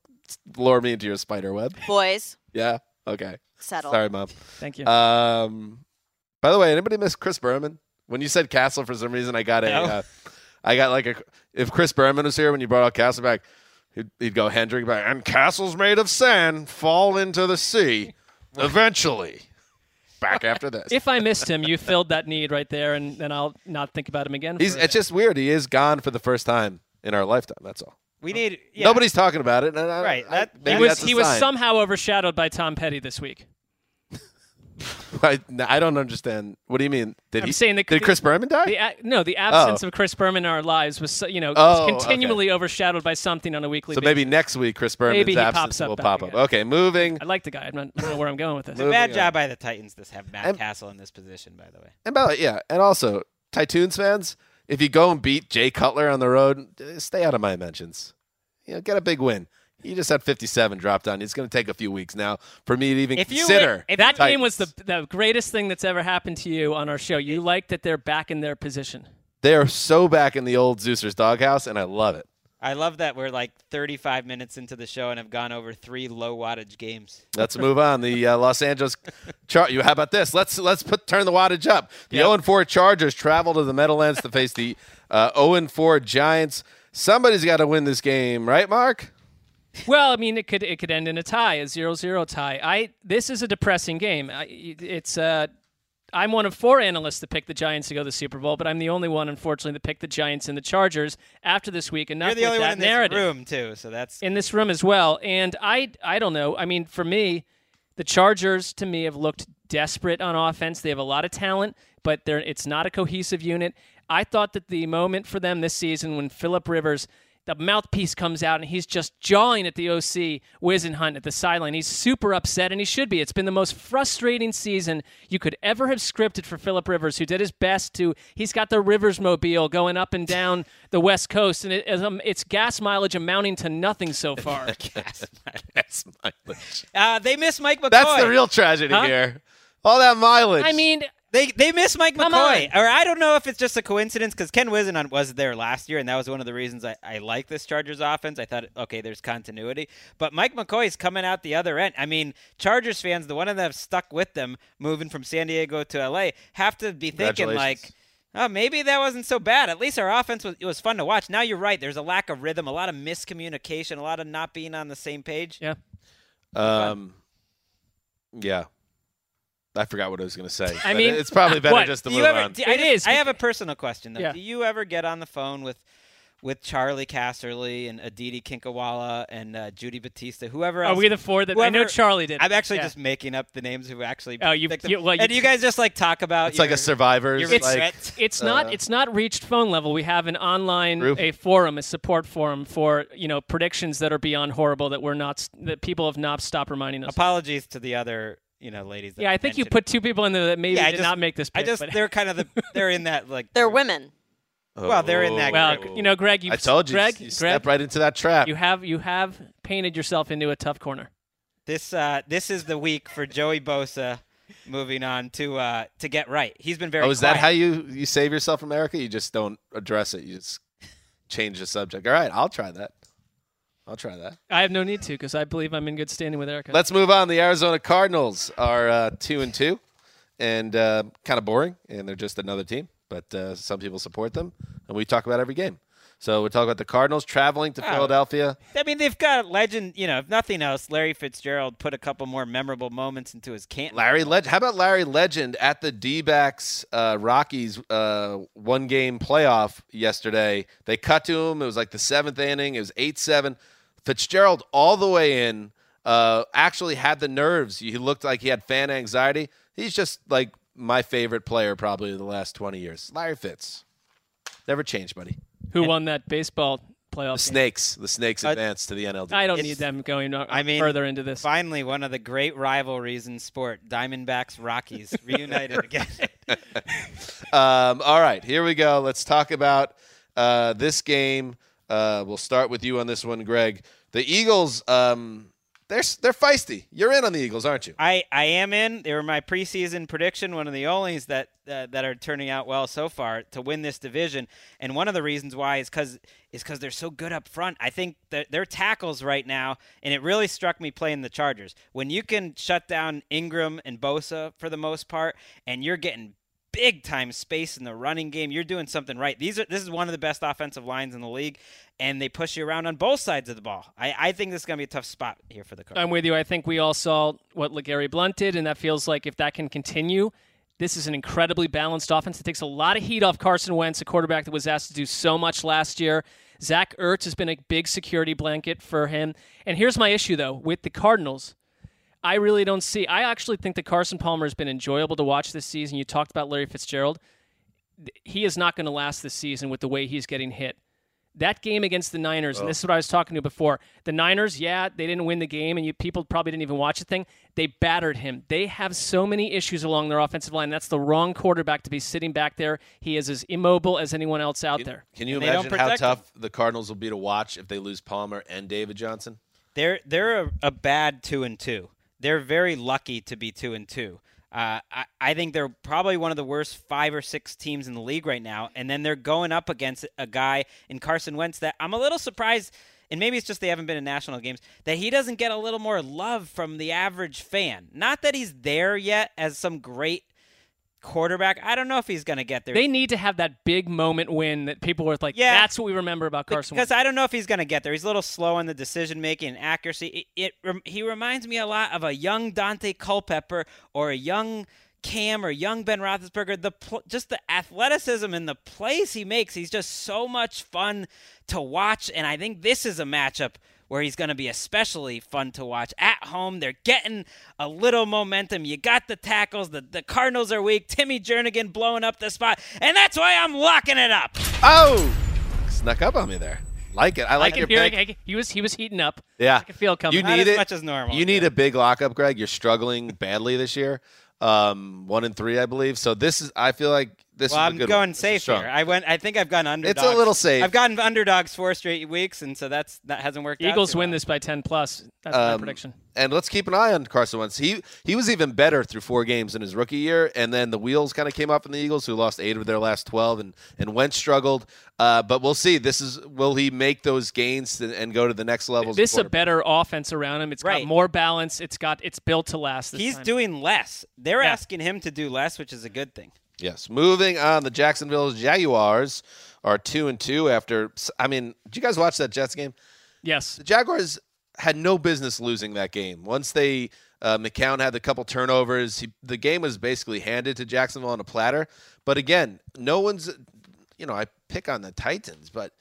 lure me into your spider web. Boys, Yeah. Okay. settle. Sorry, mom. Thank you. Um, by the way, anybody miss Chris Berman? When you said Cassel, for some reason, I got a, uh, I got like a. If Chris Berman was here when you brought out Castleback, he'd, he'd go Hendrick back, and castles made of sand fall into the sea, [LAUGHS] eventually. Back after this. if I missed him, you filled that need right there, and then I'll not think about him again. He's, it's just weird. He is gone for the first time in our lifetime. That's all. We need yeah. Nobody's talking about it. and I- Right, I- that- maybe he was that's a he was somehow overshadowed by Tom Petty this week. [LAUGHS] I, I don't understand. What do you mean? Did I'm he? saying that did Chris Berman die? The, no, the absence Oh. of Chris Berman in our lives was, so- you know, Oh, continually overshadowed by something on a weekly so basis. maybe next week Chris Berman's Maybe absence pops up will pop up. again. Okay, moving. I like the guy. I'm not, I don't know where I'm going with this. It's a bad Moving job by the Titans to have Matt And- Cassel in this position, by the way. And by the yeah, and also Tytoons fans, if you go and beat Jay Cutler on the road, stay out of my mentions. You know, get a big win. He just had 57 dropped on. It's going to take a few weeks now for me to even If consider. win- if that Titans. game was the the greatest thing that's ever happened to you on our show. You like that they're back in their position. They are so back in the old Zeusers doghouse, and I love it. I love that we're like 35 minutes into the show and have gone over three low wattage games. Let's move on. The uh, Los Angeles Char- You how about this? Let's let's put turn the wattage up. The Yep. 0 4 Chargers travel to the Meadowlands to face the uh, 0 4 Giants. Somebody's got to win this game, right, Mark? Well, I mean, it could it could end in a tie, a 0-0 tie. I this is a depressing game. I, it's uh, I'm one of four analysts that picked the Giants to go to the Super Bowl, but I'm the only one, unfortunately, that picked the Giants and the Chargers after this week, and not You're the only that one in this room too, so that's in this room as well. And I I don't know. I mean, for me, the Chargers to me have looked desperate on offense. They have a lot of talent, but they're it's not a cohesive unit. I thought that the moment for them this season when Philip Rivers the mouthpiece comes out and he's just jawing at the OC Whisenhunt at the sideline. He's super upset, and he should be. It's been the most frustrating season you could ever have scripted for Philip Rivers, who did his best to. He's got the Rivers mobile going up and down the West Coast, and it, um, it's gas mileage amounting to nothing so [LAUGHS] far. That's mileage. Uh, they miss Mike McCoy. That's the real tragedy Huh? here. All that mileage. I mean, They they miss Mike Come McCoy, on. or I don't know if it's just a coincidence because Ken Whisenhunt was there last year, and that was one of the reasons I, I like this Chargers offense. I thought, okay, there's continuity, but Mike McCoy's coming out the other end. I mean, Chargers fans, the one that have stuck with them, moving from San Diego to LA, have to be thinking like. Oh, maybe that wasn't so bad. At least our offense was it was fun to watch. Now you're right. There's a lack of rhythm, a lot of miscommunication, a lot of not being on the same page. Yeah. Um, yeah. I forgot what I was going to say. I mean, it's probably better what? just to Do move you ever, on. do- I It just- is. I have a personal question though. Yeah. Do you ever get on the phone with with Charlie Casserly and Aditi Kinkhabwala and uh, Judy Battista, whoever Are we the four that I know Charlie did? I'm actually Yeah. just making up the names who actually. Oh, you- them. you- well, you- and you guys just like talk about. It's like a your- Survivors, your like- regrets? It's not. Uh, It's not reached phone level. We have an online Group. a forum, a support forum for you know predictions that are beyond horrible that we're not that people have not stopped reminding us. Apologies to the other you know ladies. That yeah, I think you mentioned- put two people in there that maybe Yeah, I did just- not make this. I just but- they're kind of the they're in that like [LAUGHS] They're women. Well, they're in that well, group. you know, Greg. You I told you, Greg. you Greg, step right into that trap. You have you have painted yourself into a tough corner. This uh, this is the week for Joey Bosa. Moving on to uh, to get right. He's been very. oh, is that quiet. how you, you save yourself from America? You just don't address it. You just change the subject. All right, I'll try that. I'll try that. I have no need to because I believe I'm in good standing with Erica. Let's move on. The Arizona Cardinals are uh, two and two, and uh, kind of boring, and they're just another team. But uh, some people support them, and we talk about every game. So we talk about the Cardinals traveling to Oh. Philadelphia. I mean, they've got legend. You know, if nothing else, Larry Fitzgerald put a couple more memorable moments into his camp. Larry Legend. How about Larry Legend at the D-backs uh, Rockies uh, one game playoff yesterday? They cut to him. It was like the seventh inning. It was eight seven. Fitzgerald all the way in. Uh, actually had the nerves. He looked like he had fan anxiety. He's just like my favorite player probably of the last twenty years. Larry Fitz. Never changed, buddy. Who won that baseball playoff? The game? Snakes. The Snakes advanced to the NLD. I don't It's- need them going I mean, further into this. Finally, one of the great rivalries in sport: Diamondbacks Rockies [LAUGHS] reunited again. [LAUGHS] Um, all right, here we go. Let's talk about uh, this game. Uh, we'll start with you on this one, Greg. The Eagles, um, they're they're feisty. You're in on the Eagles, aren't you? I, I am in. They were my preseason prediction, one of the onlys that uh, that are turning out well so far to win this division. And one of the reasons why is because is because they're so good up front. I think that their tackles right now, and it really struck me playing the Chargers when you can shut down Ingram and Bosa for the most part, and you're getting big time space in the running game. You're doing something right. These are this is one of the best offensive lines in the league, and they push you around on both sides of the ball. I, I think this is gonna be a tough spot here for the Cardinals. I'm with you. I think we all saw what LeGarrette Blount did, and that feels like if that can continue, this is an incredibly balanced offense. It takes a lot of heat off Carson Wentz, a quarterback that was asked to do so much last year. Zach Ertz has been a big security blanket for him. And here's my issue, though, with the Cardinals. I really don't see. I actually think that Carson Palmer has been enjoyable to watch this season. You talked about Larry Fitzgerald. He is not going to last this season with the way he's getting hit. That game against the Niners, and this is what I was talking to before. The Niners, yeah, they didn't win the game, and you people probably didn't even watch the thing. They battered him. They have so many issues along their offensive line. That's the wrong quarterback to be sitting back there. He is as immobile as anyone else out there. Can you And imagine how protect tough the Cardinals will be to watch if they lose Palmer and David Johnson? They're they're a, a bad two and two. They're very lucky to be two and two. Uh, I, I think they're probably one of the worst five or six teams in the league right now, and then they're going up against a guy in Carson Wentz that I'm a little surprised, and maybe it's just they haven't been in national games that he doesn't get a little more love from the average fan. Not that he's there yet as some great quarterback. I don't know if he's going to get there. They need to have that big moment win that people were like, Yeah. that's what we remember about Carson because I don't know if he's going to get there. He's a little slow in the decision making and accuracy. It, it he reminds me a lot of a young Daunte Culpepper or a young Cam or young Ben Roethlisberger. The pl- just the athleticism and the plays he makes. He's just so much fun to watch, and I think this is a matchup. Where he's going to be especially fun to watch at home. They're getting a little momentum. You got the tackles. The, the Cardinals are weak. Timmy Jernigan blowing up the spot. And that's why I'm locking it up. Oh, snuck up on me there. like it. I like I your can hear pick. it. He was he was heating up. Yeah, I can feel it coming. You Not need as much as normal, You need a big lockup, Greg. You're struggling [LAUGHS] badly this year. Um, one and three, I believe. So this is. I feel like this well, is a I'm good going one. Safe here. I went. I think I've gone underdogs. It's a little safe. I've gotten underdogs four straight weeks, and so that's that hasn't worked. out Eagles too win well. this by 10 plus. That's my Um, prediction. And let's keep an eye on Carson Wentz. He he was even better through four games in his rookie year, and then the wheels kind of came off in the Eagles, who lost eight of their last twelve, and and Wentz struggled. Uh, but we'll see. This is will he make those gains and, and go to the next level? This is a better offense around him. It's Right. got more balance. It's got it's built to last. This He's time. doing less. They're Yeah. asking him to do less, which is a good thing. Yes. Moving on, the Jacksonville Jaguars are two and two after. I mean, did you guys watch that Jets game? Yes. The Jaguars had no business losing that game. Once they uh, McCown had a couple turnovers, he, the game was basically handed to Jacksonville on a platter. But again, no one's. You know, I pick on the Titans, but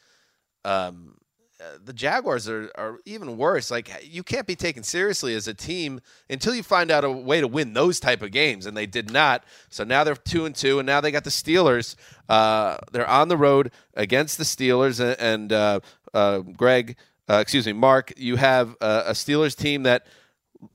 um, uh, the Jaguars are, are even worse. Like you can't be taken seriously as a team until you find out a way to win those type of games, and they did not. So now they're two and two, and now they got the Steelers. Uh, they're on the road against the Steelers, and, and uh, uh, Greg, excuse me, Mark, you have a Steelers team that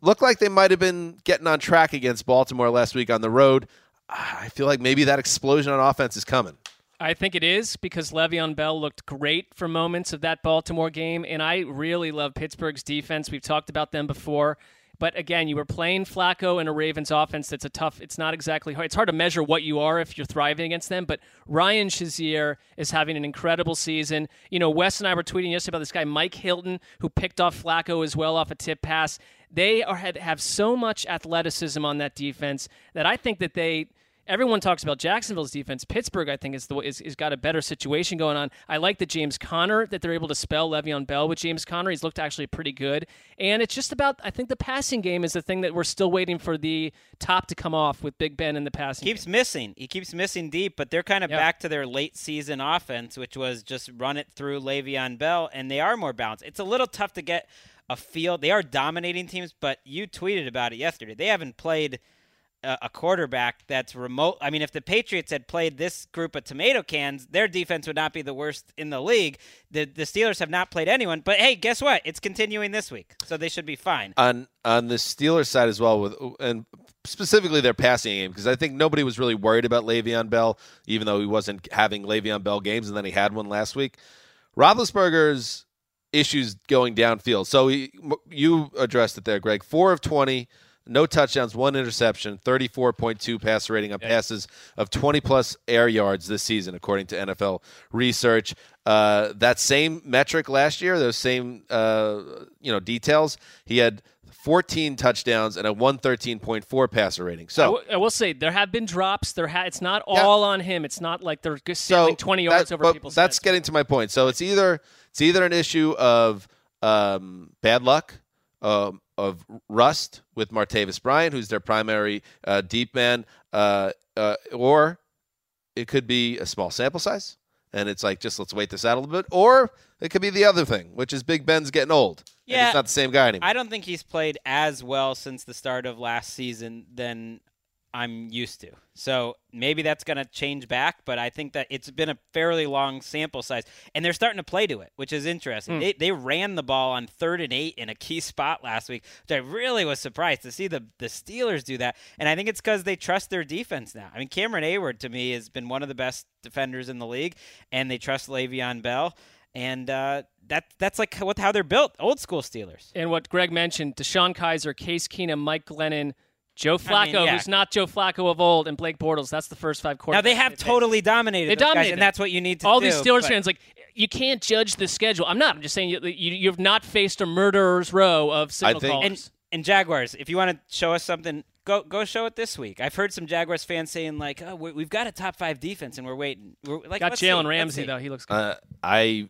looked like they might have been getting on track against Baltimore last week on the road. I feel like maybe that explosion on offense is coming. I think it is because Le'Veon Bell looked great for moments of that Baltimore game, and I really love Pittsburgh's defense. We've talked about them before. But again, you were playing Flacco in a Ravens offense that's a tough. It's not exactly hard. It's hard to measure what you are if you're thriving against them. But Ryan Shazier is having an incredible season. You know, Wes and I were tweeting yesterday about this guy Mike Hilton who picked off Flacco as well off a tip pass. They are have so much athleticism on that defense that I think that they everyone talks about Jacksonville's defense. Pittsburgh, I think, is the is, is got a better situation going on. I like the James Conner that they're able to spell Le'Veon Bell with James Conner. He's looked actually pretty good, and it's just about I think the passing game is the thing that we're still waiting for the top to come off with Big Ben in the passing. Game. Keeps game. missing. He keeps missing deep, but they're kind of Yeah. back to their late season offense, which was just run it through Le'Veon Bell, and they are more balanced. It's a little tough to get a feel. They are dominating teams, but you tweeted about it yesterday. They haven't played a, quarterback that's remote. I mean, if the Patriots had played this group of tomato cans, their defense would not be the worst in the league. The the Steelers have not played anyone, but hey, guess what? It's continuing this week, so they should be fine. on on the Steelers side as well with and specifically their passing game because I think nobody was really worried about Le'Veon Bell even though he wasn't having Le'Veon Bell games and then he had one last week. Roethlisberger's issues going downfield. So he, you addressed it there, Greg. Four of twenty, no touchdowns, one interception, thirty-four point two passer rating on passes of twenty plus air yards this season, according to NFL research. Uh, that same metric last year, those same uh, you know details, he had 14 touchdowns and a 113.4 passer rating. So w- I will say there have been drops. There ha- it's not all on him. It's not like they're just so 20 yards that- over people's That's heads. getting to my point. So it's either it's either an issue of um, bad luck, um, of rust with Martavis Bryant, who's their primary uh, deep man, uh, uh, or it could be a small sample size, and it's like just let's wait this out a little bit, or it could be the other thing, which is Big Ben's getting old. Yeah. he's not the same guy anymore. I don't think he's played as well since the start of last season than I'm used to. So maybe that's going to change back, but I think that it's been a fairly long sample size, and they're starting to play to it, which is interesting. Hmm. They, they ran the ball on third and eight in a key spot last week, which I really was surprised to see the, the Steelers do that. And I think it's because they trust their defense now. I mean, Cameron Heyward to me has been one of the best defenders in the league, and they trust Le'Veon Bell. And uh, that that's like what how they're built, old school Steelers. And what Greg mentioned, DeShone Kizer, Case Keenum, Mike Glennon, Joe Flacco, I mean, yeah. who's not Joe Flacco of old, and Blake Bortles. That's the first five quarters. Now they have totally dominated. They those guys, dominated, and that's what you need to do. All do. these Steelers but- fans like you can't judge the schedule. I'm not. I'm just saying you, you you've not faced a murderer's row of signal think- callers. and and Jaguars, if you want to show us something, go go show it this week. I've heard some Jaguars fans saying like, "Oh, we- we've got a top five defense, and we're waiting." We're, like, Got let's see, Jalen Ramsey though. He looks good. Uh, I,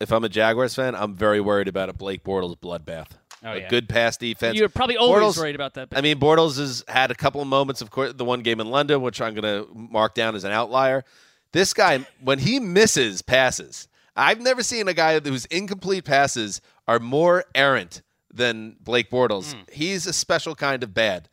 if I'm a Jaguars fan, I'm very worried about a Blake Bortles bloodbath. Oh, a yeah. good pass defense. You're probably always Bortles- worried about that. I mean, Bortles has had a couple of moments. Of course, the one game in London, which I'm going to mark down as an outlier. This guy, when he misses passes, I've never seen a guy whose incomplete passes are more errant than Blake Bortles. Hmm. He's a special kind of bad,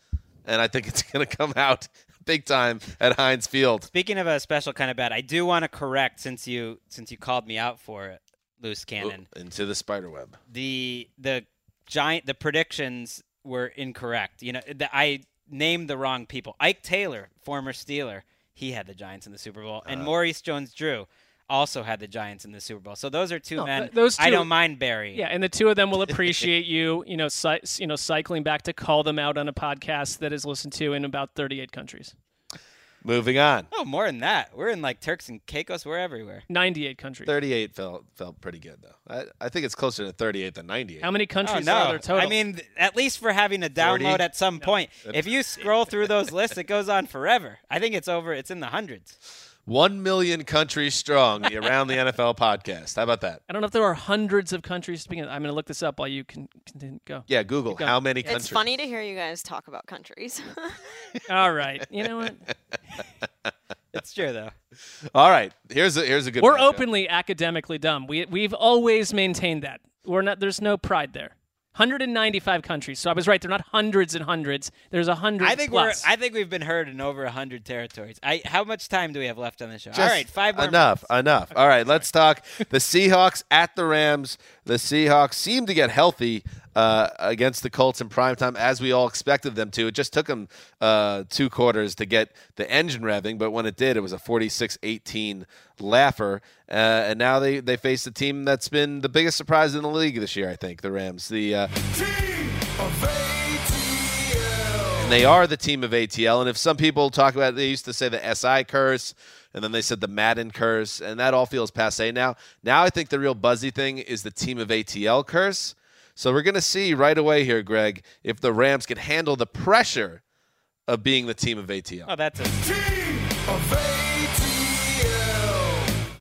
and I think it's [LAUGHS] going to come out big time at Heinz Field. Speaking of a special kind of bad, I do want to correct since you since you called me out for it. loose cannon. Ooh, into the spider web. The the giant the predictions were incorrect. You know, the, I named the wrong people. Ike Taylor, former Steeler, he had the Giants in the Super Bowl, and Uh. Maurice Jones-Drew also had the Giants in the Super Bowl. So those are two No, men. th- those I don't mind Barry. Yeah, and the two of them will [LAUGHS] appreciate you, you know, cy- you know, cycling back to call them out on a podcast that is listened to in about 38 countries. Moving on. Oh, more than that. We're in like Turks and Caicos. We're everywhere. 98 countries. 38 felt felt pretty good though. I, I think it's closer to 38 than 98. How many Oh, countries no. are there total? I mean, th- at least for having a 40? download at some point. If you scroll through those lists, it goes on forever. I think it's over. It's in the hundreds. One million countries strong, the Around the [LAUGHS] NFL podcast. How about that? I don't know if there are hundreds of countries. Speaking, of, I'm going to look this up while you can continue. Go. Yeah, Google Keep going. how many countries. It's funny to hear you guys talk about countries. [LAUGHS] All right. You know what? [LAUGHS] It's true though. All right, here's a here's a good. We're matchup. openly academically dumb. We we've always maintained that. We're not. There's no pride there. 195 countries. So I was right. They're not hundreds and hundreds. There's a hundred. I think plus. we're. I think we've been heard in over hundred territories. I. How much time do we have left on the show? Just All right, five more. Enough, minutes. enough. All right, let's talk the Seahawks at the Rams. The Seahawks seem to get healthy uh, against the Colts in primetime, as we all expected them to. It just took them uh, two quarters to get the engine revving, but when it did, it was a 46-18 laugher. Uh, and now they, they face a team that's been the biggest surprise in the league this year, I think, the Rams. The uh, and they are the team of ATL. And if some people talk about, they used to say the SI curse, and then they said the Madden curse, and that all feels passe now. Now I think the real buzzy thing is the team of ATL curse. So we're going to see right away here, Greg, if the Rams can handle the pressure of being the team of ATL. Oh, that's a. Team of ATL.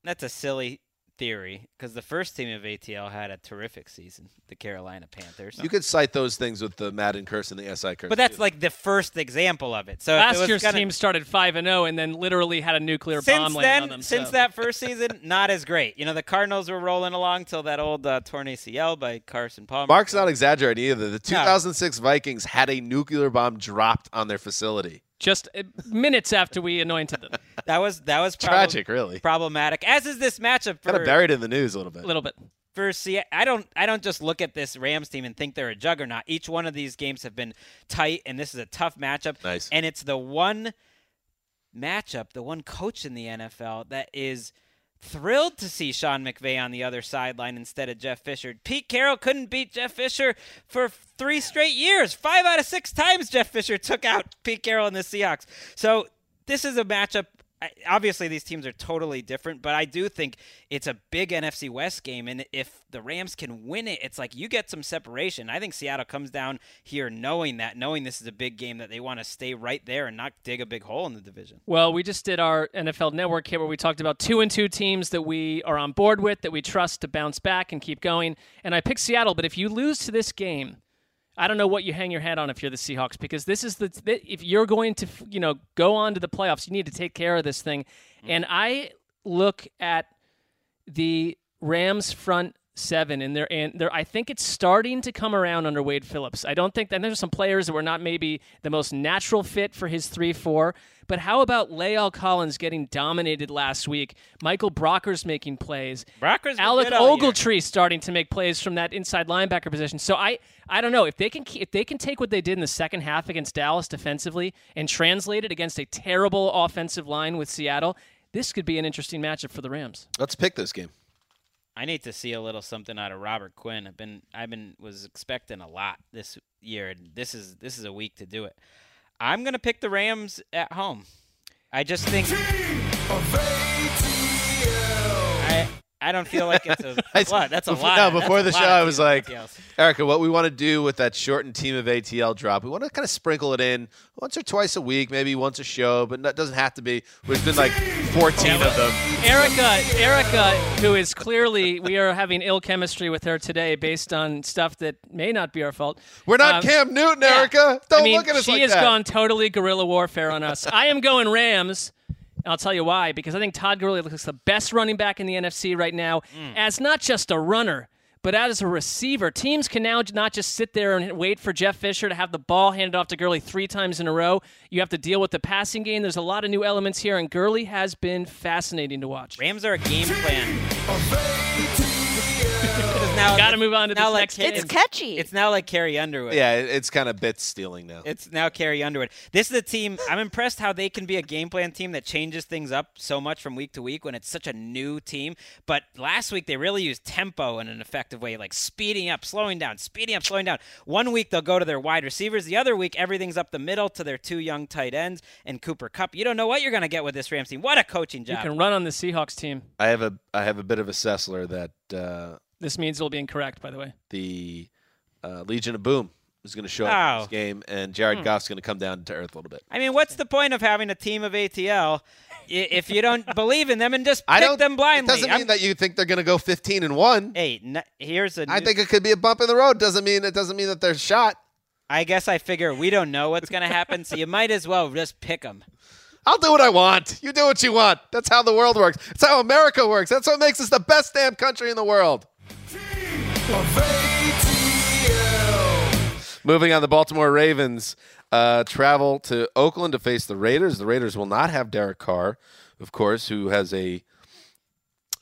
That's a silly theory because the first team of ATL had a terrific season, the Carolina Panthers. You could cite those things with the Madden curse and the SI curse. but that's too. like the first example of it. So if it Last was year's gonna- team started five and zero, and then literally had a nuclear since bomb then, land on them. since so. that first season, [LAUGHS] not as great. You know, the Cardinals were rolling along till that old uh, torn ACL by Carson Palmer. Mark's not exaggerating either. The 2006 Vikings had a nuclear bomb dropped on their facility. Just uh, minutes after we anointed them, That was that was prob- Tragic, really. problematic. As is this matchup for Kind of buried in the news a little bit. a little bit. for Se- I don't I don't just look at this Rams team and think they're a juggernaut. Each one of these games have been tight, and this is a tough matchup. Nice. And it's the one matchup, the one coach in the NFL that is thrilled to see Sean McVay on the other sideline instead of Jeff Fisher. Pete Carroll couldn't beat Jeff Fisher for three straight years. Five out of six times Jeff Fisher took out Pete Carroll and the Seahawks. So this is a matchup. Obviously, these teams are totally different, but I do think it's a big NFC West game. And if the Rams can win it, it's like you get some separation. I think Seattle comes down here knowing that, knowing this is a big game that they want to stay right there and not dig a big hole in the division. Well, we just did our NFL Network here where we talked about two and two teams that we are on board with, that we trust to bounce back and keep going. And I picked Seattle, but if you lose to this game, I don't know what you hang your hat on if you're the Seahawks because this is the if you're going to you know go on to the playoffs, you need to take care of this thing. Mm. And I look at the Rams front seven and they're and they're I think it's starting to come around under Wade Phillips. I don't think that there's some players that were not maybe the most natural fit for his three four. But how about La'el Collins getting dominated last week? Michael Brockers making plays. Brockers Alec good year. Ogletree starting to make plays from that inside linebacker position. So I I don't know if they can ke- if they can take what they did in the second half against Dallas defensively and translate it against a terrible offensive line with Seattle. This could be an interesting matchup for the Rams. Let's pick this game. I need to see a little something out of Robert Quinn. I've been I've been was expecting a lot this year, and this is this is a week to do it. I'm gonna pick the Rams at home. I just think I I don't feel like it's a [LAUGHS] I- what that's a before, lot. No, before a the show, I was like, else. Erica, what we want to do with that shortened team of ATL drop, we want to kind of sprinkle it in once or twice a week, maybe once a show, but it doesn't have to be. There's been like 14 of them. Erica, Erica, who is clearly we are having ill chemistry with her today based on stuff that may not be our fault. We're not Um, Cam Newton, yeah. Erica. Don't I mean, look at us she like has that. gone totally guerrilla warfare on us. I am going Rams. and I'll tell you why. Because I think Todd Gurley looks the best running back in the NFC right now, Mm. as not just a runner, but as a receiver. Teams can now not just sit there and wait for Jeff Fisher to have the ball handed off to Gurley three times in a row. You have to deal with the passing game. There's a lot of new elements here, and Gurley has been fascinating to watch. Rams are a game plan. Now Got to move on to now this like next Ca- game. It's catchy. It's now like Carrie Underwood. Yeah, it's kind of bit stealing now. It's now Carrie Underwood. This is a team. I'm impressed how they can be a game plan team that changes things up so much from week to week when it's such a new team. But last week they really used tempo in an effective way, like speeding up, slowing down, speeding up, slowing down. One week they'll go to their wide receivers. The other week everything's up the middle to their two young tight ends and Cooper Kupp. You don't know what you're going to get with this Rams team. What a coaching job! You can run on the Seahawks team. I have a I have a bit of a Sessler that uh, This means it'll be incorrect, by the way. the uh, Legion of Boom is going to show up in Oh. this game, and Jared Hmm. Goff's going to come down to earth a little bit. I mean, what's the point of having a team of ATL if you don't [LAUGHS] believe in them and just I pick don't. them It blindly? doesn't I'm- mean that you think they're going to go 15 and one. Hey, n- here's a. I new- think it could be a bump in the road. Doesn't mean it doesn't mean that they're shot. I guess I figure we don't know what's going to happen, so you might as well just pick them. I'll do what I want. You do what you want. That's how the world works. That's how America works. That's what makes us the best damn country in the world. Moving on, the Baltimore Ravens uh, travel to Oakland to face the Raiders. The Raiders will not have Derek Carr, of course, who has a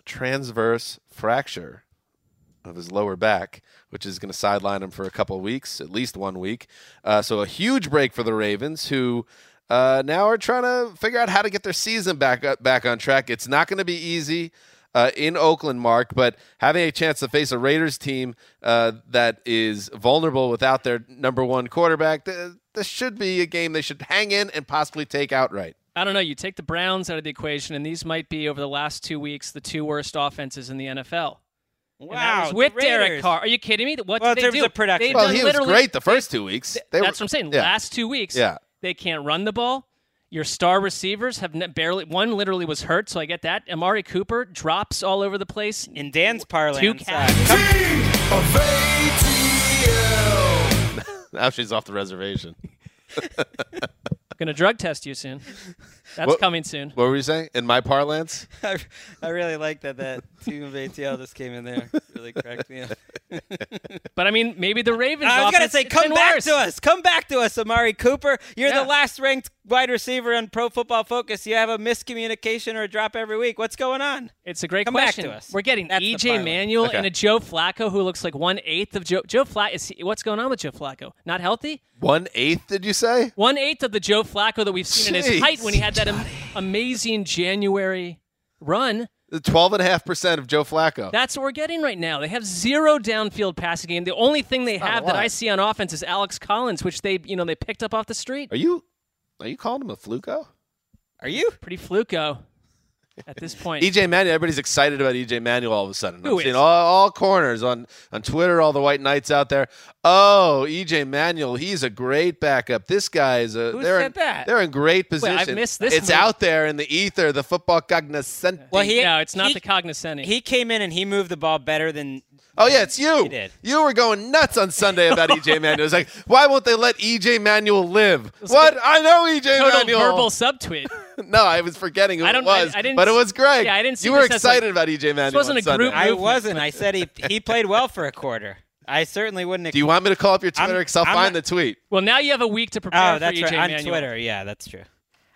transverse fracture of his lower back, which is going to sideline him for a couple of weeks, at least one week. Uh, so a huge break for the Ravens, who uh, now are trying to figure out how to get their season back up, back on track. It's not going to be easy. Uh, in Oakland, Mark, but having a chance to face a Raiders team uh, that is vulnerable without their number one quarterback, th- this should be a game they should hang in and possibly take outright. I don't know. You take the Browns out of the equation, and these might be over the last two weeks the two worst offenses in the NFL. And that Wow, was with Derek Carr. Are you kidding me? What Well, did in they terms do? of production. They've Well, he was literally- great the they- first two weeks. They That's were- what I'm saying. yeah. Last two weeks, Yeah. they can't run the ball. Your star receivers have ne- barely one literally was hurt, so I get that. Amari Cooper drops all over the place. In Dan's parlance, two uh, catches. [LAUGHS] Now she's off the reservation. [LAUGHS] Gonna drug test you soon. That's What- coming soon. What were you saying? In my parlance? [LAUGHS] I, I really like that that team of ATL just came in there. Really cracked me up. [LAUGHS] But I mean, maybe the Ravens. I was gonna say, come back worse. to us. Come back to us, Amari Cooper. You're Yeah. the last ranked wide receiver on Pro Football Focus. You have a miscommunication or a drop every week. What's going on? It's a great Come back to us. We're getting That's the EJ. Manuel Okay. and a Joe Flacco who looks like one eighth of Joe. Joe Flacco. Is he, what's going on with Joe Flacco? Not healthy. One eighth, did you say? One eighth of the Joe Flacco that we've seen in his height when he had that am- amazing January run. The twelve and a half percent of Joe Flacco. That's what we're getting right now. They have zero downfield passing game. The only thing they not a have that lot. I see on offense is Alex Collins, which they you know they picked up off the street. are you are you calling him a fluco? Are you? Pretty fluco at this point. EJ Manuel, everybody's excited about EJ Manuel all of a sudden. Who I'm seeing is? all, all corners on, on Twitter, all the white knights out there. Oh, EJ Manuel, he's a great backup. This guy is a Who they're said in, that? They're in great Wait, position. I've missed this It's move. out there in the ether, the football cognoscenti. Well, he no, it's not he- the cognoscenti. He came in and he moved the ball better than. Oh yeah, it's you. He did. You were going nuts on Sunday about EJ [LAUGHS] Manuel. It's like, why won't they let EJ Manuel live? What? I know EJ Total Manuel. verbal subtweet. [LAUGHS] no, I was forgetting who I it don't- I- was, I didn't but it was Greg. yeah, I didn't see You were this like- excited about EJ Manuel. wasn't a Sunday. group I wasn't. I said he [LAUGHS] he played well for a quarter. I certainly wouldn't. Do you want me to call up your I'm- Twitter? Because I'll I'm find not- the tweet. Well, now you have a week to oh, prepare Oh, for that's EJ right. On Manuel. Twitter, yeah, that's true.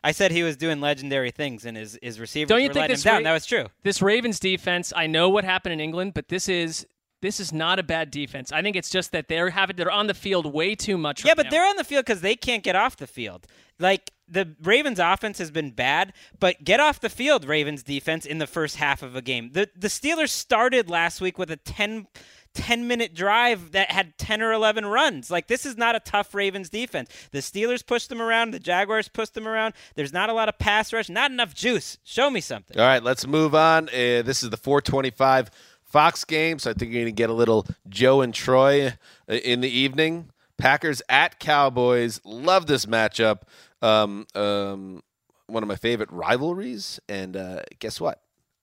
I said he was doing legendary things, and his his receivers Don't you were think letting this him down. Ra- that was true. This Ravens defense, I know what happened in England, but this is this is not a bad defense. I think it's just that they're having they're on the field way too much. Yeah, right but now. they're on the field because they can't get off the field. Like the Ravens' offense has been bad, but get off the field, Ravens defense in the first half of a game. The the Steelers started last week with a 10, 10 minute drive that had 10 or 11 runs. Like this is not a tough Ravens defense. The Steelers pushed them around, the Jaguars pushed them around. There's not a lot of pass rush, not enough juice. Show me something. All right, let's move on. Uh, this is the 425 Fox game, so I think you're going to get a little Joe and Troy uh, in the evening. Packers at Cowboys. Love this matchup. Um, um, one of my favorite rivalries. And uh, guess what?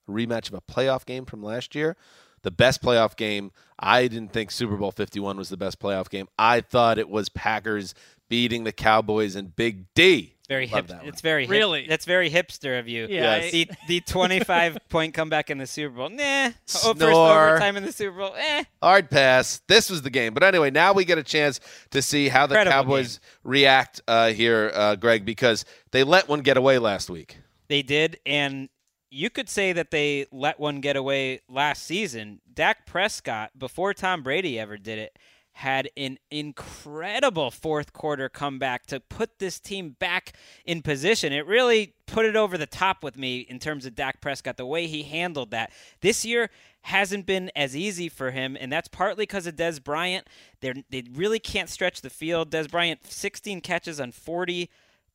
Rematch of a playoff game from last year. The best playoff game. I didn't think Super Bowl 51 was the best playoff game. I thought it was Packers beating the Cowboys and Big D. Very Love hip. that. It's very hip- Really? That's very hipster of you. Yeah, Yes. The the [LAUGHS] 25 point comeback in the Super Bowl. Nah. Oh, first Snore. overtime in the Super Bowl. Eh. Hard pass. This was the game. But anyway, now we get a chance to see how the Incredible Cowboys react uh, here, uh, Greg, because they let one get away last week. They did, and you could say that they let one get away last season. Dak Prescott, before Tom Brady ever did it, had an incredible fourth quarter comeback to put this team back in position. It really put it over the top with me in terms of Dak Prescott, the way he handled that. This year hasn't been as easy for him, and that's partly because of Dez Bryant. They're, they really can't stretch the field. Dez Bryant, 16 catches on 40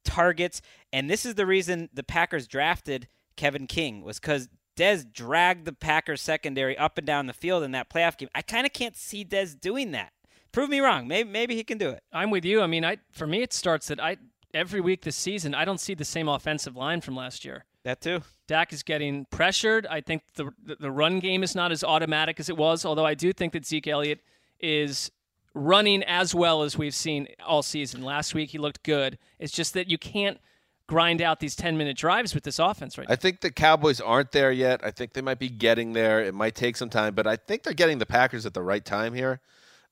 targets, and this is the reason the Packers drafted Kevin King was because Dez dragged the Packers secondary up and down the field in that playoff game. I kind of can't see Dez doing that. Prove me wrong. Maybe maybe he can do it. I'm with you. I mean, I for me it starts that I every week this season I don't see the same offensive line from last year. That too. Dak is getting pressured. I think the the run game is not as automatic as it was. Although I do think that Zeke Elliott is running as well as we've seen all season. Last week he looked good. It's just that you can't grind out these 10 minute drives with this offense right now. I think the Cowboys aren't there yet. I think they might be getting there. It might take some time, but I think they're getting the Packers at the right time here.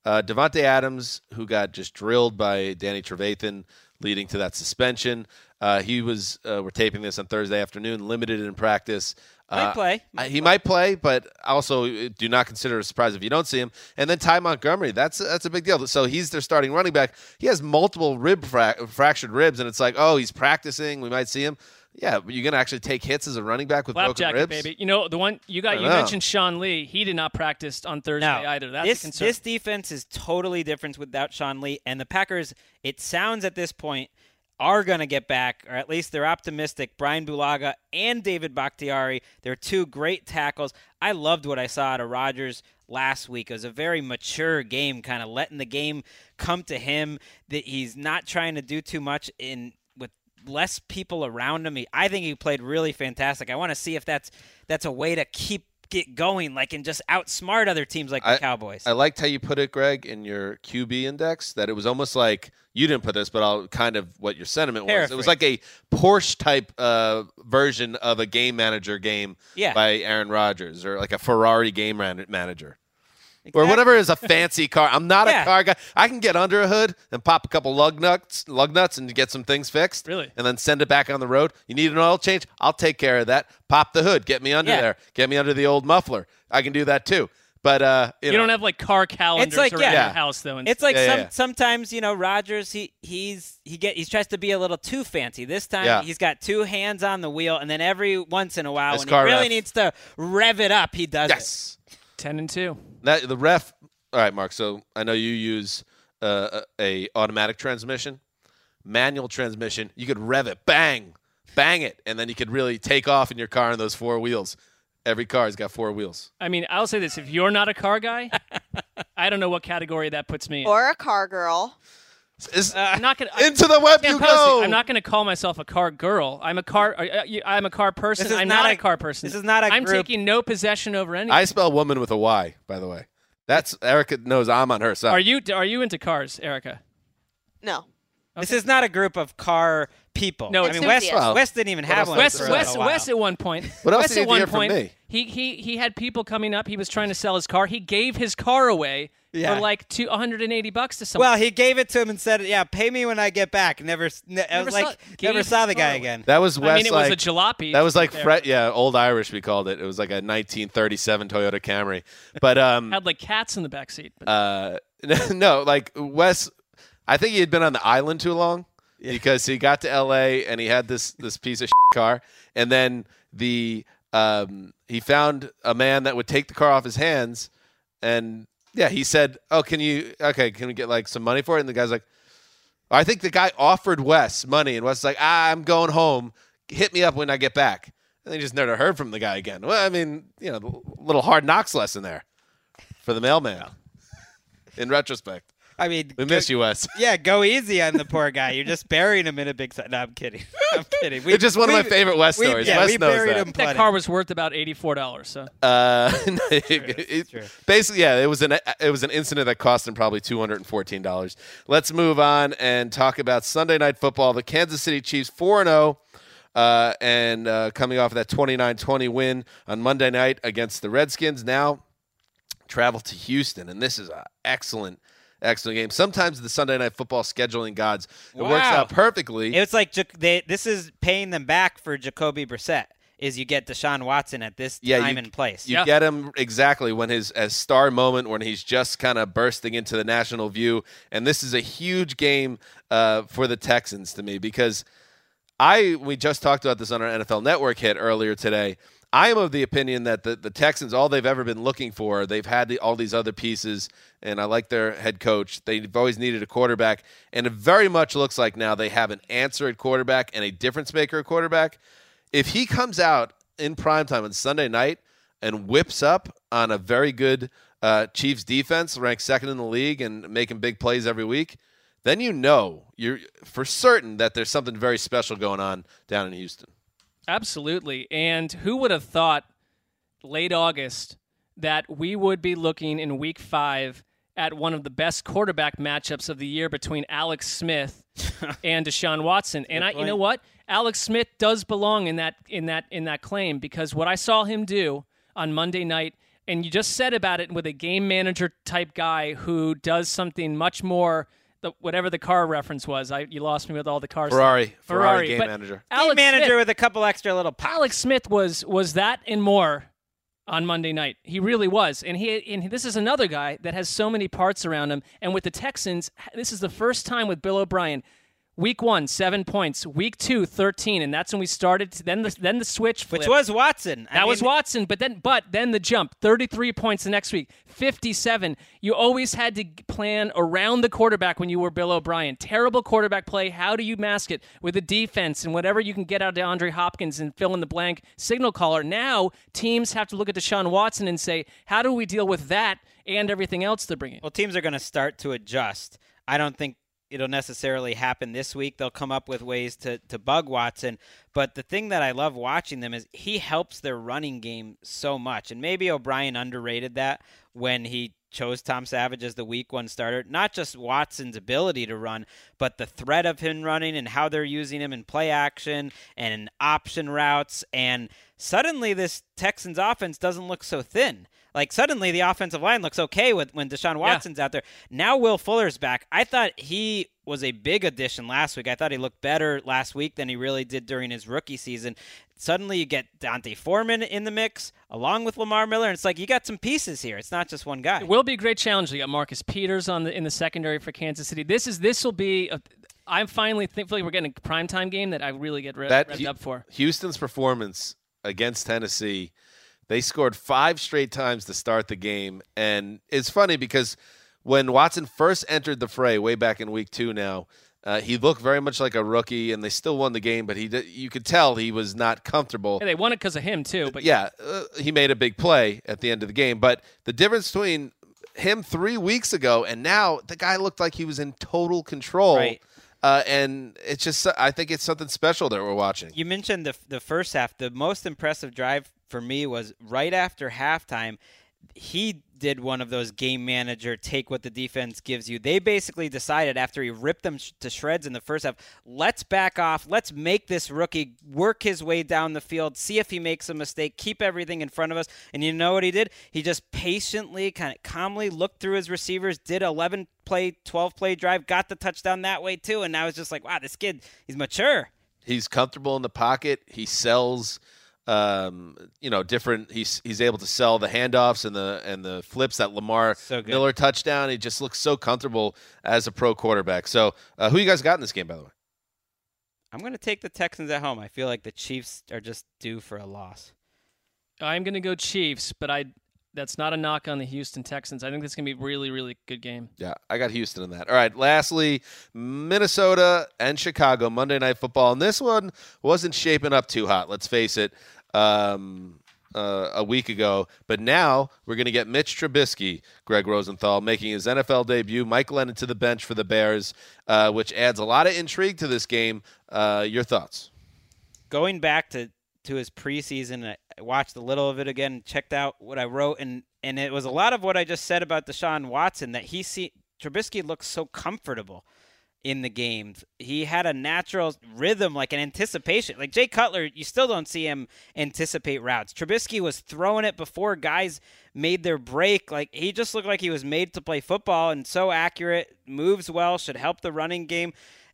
Uh, Davante Adams, who got just drilled by Danny Trevathan, leading to that suspension. Uh, he was. Uh, we're taping this on Thursday afternoon, limited in practice. Might play. Uh, Might he play. might play, but also uh, do not consider a surprise if you don't see him. And then Ty Montgomery, that's that's a big deal. So he's their starting running back. He has multiple rib fra- fractured ribs, and it's like, oh, he's practicing. We might see him. Yeah, but you're gonna actually take hits as a running back with Flap broken ribs, baby. You know the one you got. You know. mentioned Sean Lee. He did not practice on Thursday no, either. That's this, a concern. This defense is totally different without Sean Lee, and the Packers. It sounds at this point are going to get back, or at least they're optimistic. Brian Bulaga and David Bakhtiari, they're two great tackles. I loved what I saw out of Rodgers last week. It was a very mature game, kind of letting the game come to him. That he's not trying to do too much in less people around him. He, I think he played really fantastic. I want to see if that's that's a way to keep get going, like and just outsmart other teams like the I, Cowboys. I liked how you put it, Gregg, in your QB index. That it was almost like you didn't put this, but I'll kind of what your sentiment was. Paraphrase. It was like a Porsche type uh, version of a game manager game yeah. by Aaron Rodgers, or like a Ferrari game manager. Exactly. Or whatever is a fancy car. I'm not yeah. a car guy. I can get under a hood and pop a couple lug nuts, lug nuts, and get some things fixed. Really? And then send it back on the road. You need an oil change? I'll take care of that. Pop the hood. Get me under yeah. there. Get me under the old muffler. I can do that too. But uh, you, you know. don't have like car calendars it's like, around yeah. your house though. It's like some, sometimes you know Rodgers he he's he get he tries to be a little too fancy. This time he's got two hands on the wheel, and then every once in a while nice when he really ref. needs to rev it up, he does yes. it. Ten and two. That the ref all right, Marc. So I know you use uh, a, a automatic transmission, manual transmission. You could rev it, bang, bang it, and then you could really take off in your car on those four wheels. Every car's got four wheels. I mean, I'll say this: if you're not a car guy, [LAUGHS] I don't know what category that puts me in. Or a car girl. Is, uh, I'm not gonna into the web I, you go. I'm not going to call myself a car girl. I'm a car. Uh, I'm a car person. I'm not, not a, a, car person. This is not a. I'm group. I'm taking no possession over anything. I spell woman with a Y, by the way. That's Erica knows I'm on her side. Are you are you into cars, Erica? No. Okay. This is not a group of car people. No, I mean Wes, Well, Wes didn't even have one. Wes, for Wes, a while. Wes at one point. What else Wes did you at one hear from point, me? He he he had people coming up. He was trying to sell his car. He gave his car away Yeah. for like two, 180 bucks to someone. Well, he gave it to him and said, "Yeah, pay me when I get back." Never, ne- I Never was saw- like, gave never saw the guy away. again. That was Wes. I mean, it like, was a jalopy. That was like there. Fred, yeah, old Irish. We called it. It was like a 1937 Toyota Camry. But um, [LAUGHS] had like cats in the back seat. But uh, [LAUGHS] no, like Wes. I think he had been on the island too long because he got to L.A. and he had this this piece of car, and then the um, he found a man that would take the car off his hands, and yeah, he said, "Oh, can you? Okay, can we get like some money for it?" And the guy's like, "I think the guy offered Wes money, and Wes is like, ah, I'm going home. Hit me up when I get back." And they just never heard from the guy again. Well, I mean, you know, a little hard knocks lesson there for the mailman. In retrospect, I mean, we miss you, Wes. [LAUGHS] Yeah, go easy on the poor guy. You're just burying him in a big. Si- no, I'm kidding. [LAUGHS] I'm kidding. We, it's just one of my favorite Wes stories. Yeah, Wes we knows that. him. that car was worth about 84 dollars. So Uh, [LAUGHS] It's it- true. basically, yeah, it was an it was an incident that cost him probably two hundred and fourteen dollars. Let's move on and talk about Sunday night football. The Kansas City Chiefs four and zero. Uh, and uh, coming off of that 29-20 win on Monday night against the Redskins, now travel to Houston, and this is an excellent, excellent game. Sometimes the Sunday night football scheduling gods it works out perfectly. It's like they, this is paying them back for Jacoby Brissett. is you get Deshaun Watson at this Yeah, time you- and place. You get him exactly when his as star moment when he's just kind of bursting into the national view, and this is a huge game uh, for the Texans to me because I we just talked about this on our NFL Network hit earlier today. I am of the opinion that the, the Texans, all they've ever been looking for, they've had the, all these other pieces, and I like their head coach. They've always needed a quarterback, and it very much looks like now they have an answer at quarterback and a difference maker at quarterback. If he comes out in primetime on Sunday night and whips up on a very good uh, Chiefs defense, ranked second in the league and making big plays every week, then you know you're for certain that there's something very special going on down in Houston. Absolutely. And who would have thought late August that we would be looking in week five at one of the best quarterback matchups of the year between Alex Smith [LAUGHS] and Deshaun Watson. And I you know what? Alex Smith does belong in that in that in that claim because what I saw him do on Monday night and you just said about it with a game manager type guy who does something much more the, whatever the car reference was. I you lost me with all the cars. Ferrari, Ferrari game but manager. Alex Game manager Smith- with a couple extra little pops. Alex Smith was was that and more on Monday night. He really was, and he and this is another guy that has so many parts around him. And with the Texans, this is the first time with Bill O'Brien. Week one, seven points. Week two, 13, and that's when we started. To, then the then the switch, flipped. which was Watson. I That was Watson, but then but then the jump, 33 points the next week, 57. You always had to plan around the quarterback when you were Bill O'Brien. Terrible quarterback play. How do you mask it with a defense and whatever you can get out of DeAndre Hopkins and fill in the blank signal caller? Now teams have to look at Deshaun Watson and say, how do we deal with that and everything else they're bringing? Well, teams are going to start to adjust. I don't think it'll necessarily happen this week. They'll come up with ways to, to bug Watson. But the thing that I love watching them is he helps their running game so much. And maybe O'Brien underrated that when he chose Tom Savage as the week one starter. Not just Watson's ability to run, but the threat of him running and how they're using him in play action and option routes. And suddenly this Texans offense doesn't look so thin. Like suddenly the offensive line looks okay with when Deshaun Watson's out there. Now Will Fuller's back. I thought he was a big addition last week. I thought he looked better last week than he really did during his rookie season. Suddenly you get D'Onta Foreman in the mix along with Lamar Miller. And it's like you got some pieces here. It's not just one guy. It will be a great challenge. You got Marcus Peters on the in the secondary for Kansas City. This is this will be. A, I'm finally think, like we're getting a primetime game that I really get re- That revved Hu- up for. Houston's performance against Tennessee, they scored five straight times to start the game, and it's funny because when Watson first entered the fray way back in week two, now uh, he looked very much like a rookie, and they still won the game, but he did, you could tell he was not comfortable. Yeah, they won it because of him too. But yeah, uh, he made a big play at the end of the game. But the difference between him three weeks ago and now, the guy looked like he was in total control. Right. Uh, and it's just, I think it's something special that we're watching. You mentioned the the first half. The most impressive drive for me was right after halftime. He did one of those game manager take what the defense gives you. They basically decided after he ripped them sh- to shreds in the first half, let's back off. Let's make this rookie work his way down the field, see if he makes a mistake, keep everything in front of us. And you know what he did? He just patiently, kind of calmly looked through his receivers, did 11 play, 12 play drive, got the touchdown that way too. And I was just like, wow, this kid, he's mature. He's comfortable in the pocket. He sells, um, you know, different. He's he's able to sell the handoffs and the and the flips that Lamar So. Miller touchdown. He just looks so comfortable as a pro quarterback. So, uh, who you guys got in this game, by the way? I'm going to take the Texans at home. I feel like the Chiefs are just due for a loss. I'm going to go Chiefs, but I that's not a knock on the Houston Texans. I think this is going to be a really really good game. Yeah, I got Houston in that. All right. Lastly, Minnesota and Chicago Monday Night Football, and this one wasn't shaping up too hot. Let's face it. Um, uh, a week ago, but now we're going to get Mitch Trubisky, Gregg Rosenthal, making his NFL debut. Mike Glennon to the bench for the Bears, uh, which adds a lot of intrigue to this game. Uh, your thoughts? Going back to to his preseason, I watched a little of it again, checked out what I wrote, and and it was a lot of what I just said about Deshaun Watson that he see Trubisky looks so comfortable in the games. He had a natural rhythm, like an anticipation. Like Jay Cutler, you still don't see him anticipate routes. Trubisky was throwing it before guys made their break. Like he just looked like he was made to play football and so accurate, moves well, should help the running game.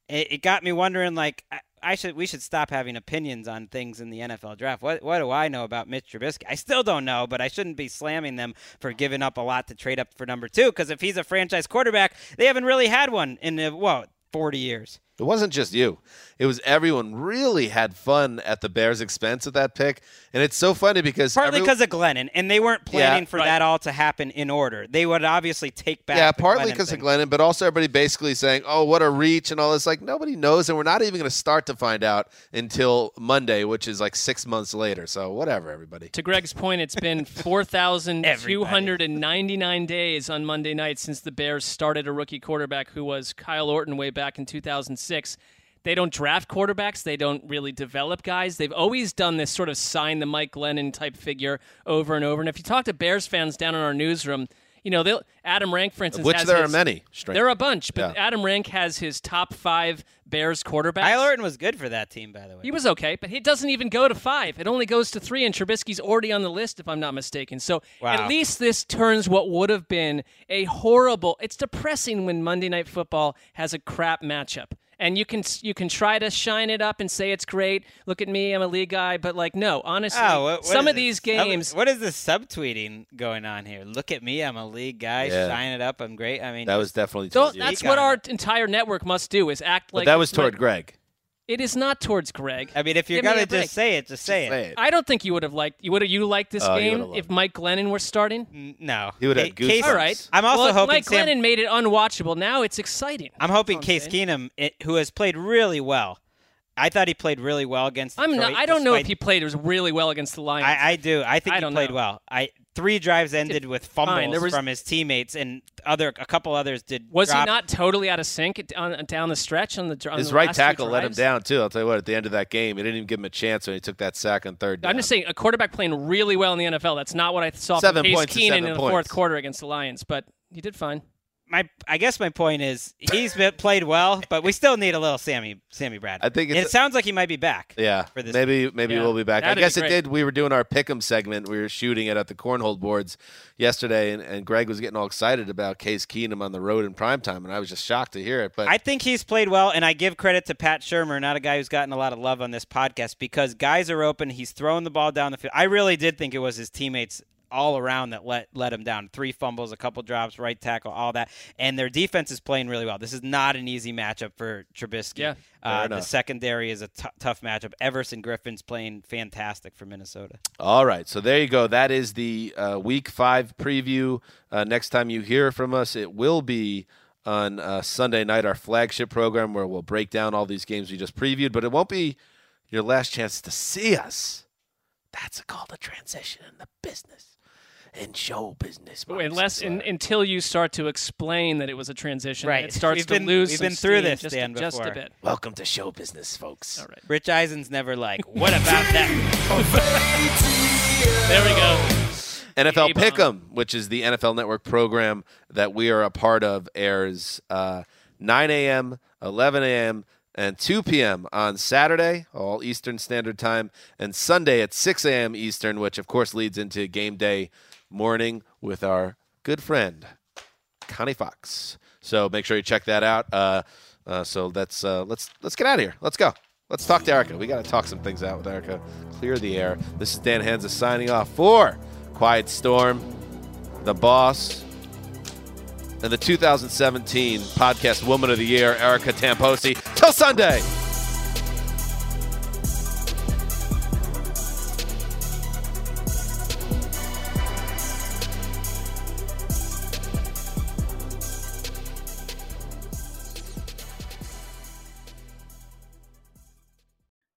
It, it got me wondering, like. I, I should we should stop having opinions on things in the NFL draft. What what do I know about Mitch Trubisky? I still don't know, but I shouldn't be slamming them for giving up a lot to trade up for number two. Because if he's a franchise quarterback, they haven't really had one in the, well 40 years. It wasn't just you. It was everyone really had fun at the Bears' expense at that pick. And it's so funny because partly every- because of Glennon, and they weren't planning Yeah, for right. that all to happen in order. They would obviously take back. yeah, the partly because of Glennon, but also everybody basically saying, "Oh, what a reach!" and all this. Like nobody knows, and we're not even going to start to find out until Monday, which is like six months later. So whatever, everybody. To Gregg's point, it's been [LAUGHS] 4,299 days on Monday night since the Bears started a rookie quarterback who was Kyle Orton way back in 2006. They don't draft quarterbacks. They don't really develop guys. They've always done this sort of sign the Mike Glennon type figure over and over. And if you talk to Bears fans down in our newsroom, you know, they'll Adam Rank, for instance, which has there are many, straight- There are a bunch, but Yeah. Adam Rank has his top five Bears quarterbacks. Kyle Orton was good for that team, by the way. He was okay, but he doesn't even go to five. It only goes to three, and Trubisky's already on the list, if I'm not mistaken. So Wow. at least this turns what would have been a horrible. It's depressing when Monday Night Football has a crap matchup, and you can you can try to shine it up and say it's great. Look at me, I'm a league guy, but like no, honestly, Oh, what- what some of these this? Sub- games. what is this subtweeting going on here? Look at me, I'm a league guy. Yeah. Shine it up, I'm great. I mean, That was definitely. Don't- that's what our entire network must do is act But like that was it's not- toward Gregg. It is not towards Gregg. I mean, if you're Give me gonna a break. just say it, just say it. I don't think you would have liked. You would have you liked this Oh, you game would've loved if Mike Glennon were starting. N- No, He would have Ca- Case- goosebumps. All right. I'm also well, hoping Mike Sam- Glennon made it unwatchable. Now it's exciting. I'm hoping That's what I'm Case. Keenum, it, who has played really well. I thought he played really well against. I'm not, I don't know if he played as really well against the Lions. I, I do. I think I he played know. well. I three drives ended with fumbles there was- from his teammates, and other a couple others did. was drop. he not totally out of sync on, down the stretch on the on His the right last tackle let him down too. I'll tell you what. At the end of that game, he didn't even give him a chance when he took that sack on third down. I'm just saying a quarterback playing really well in the NFL. That's not what I saw Seven from Case points Keenum in the points. fourth quarter against the Lions, but he did fine. My I guess my point is he's been, played well, but we still need a little Sammy Sammy Brad. I think And it's it sounds like he might be back. Yeah, for this. maybe maybe Yeah, we'll be back. I that'd guess it did. We were doing our pick'em segment. We were shooting it at the cornhole boards yesterday, and, and Gregg was getting all excited about Case Keenum on the road in primetime, and I was just shocked to hear it. But I think he's played well, and I give credit to Pat Shurmur, not a guy who's gotten a lot of love on this podcast, because guys are open. He's throwing the ball down the field. I really did think it was his teammates all around that let let him down. Three fumbles, a couple drops, right tackle, all that, and their defense is playing really well. This is not an easy matchup for Trubisky. Yeah. uh, the secondary is a t- tough matchup. Everson Griffen's playing fantastic for Minnesota. All right, so there you go. That is the uh, Week Five preview. Uh, next time you hear from us, it will be on uh, Sunday night, our flagship program, where we'll break down all these games we just previewed. But it won't be your last chance to see us. That's called a transition in the business, in show business. Mark Unless in, until you start to explain that it was a transition, Right. it starts We've to been- lose. we've some been through steam this, just, Dan, just a bit. welcome to show business, folks. All right, Rich Eisen's never like, what [LAUGHS] about that? there we go. NFL A-bomb. Pick'em, which is the NFL Network program that we are a part of, airs uh, 9 a.m., 11 a.m., and 2 p.m. on Saturday, all Eastern Standard Time, and Sunday at 6 a.m. Eastern, which of course leads into game day morning with our good friend Connie Fox. So make sure you check that out. Uh, uh, so let's uh, let's let's get out of here. Let's go. Let's talk to Erica. We got to talk some things out with Erica. Clear the air. This is Dan Hanzus signing off for Quiet Storm, the boss, and the 2017 Podcast Woman of the Year, Erica Tamposi. Till Sunday.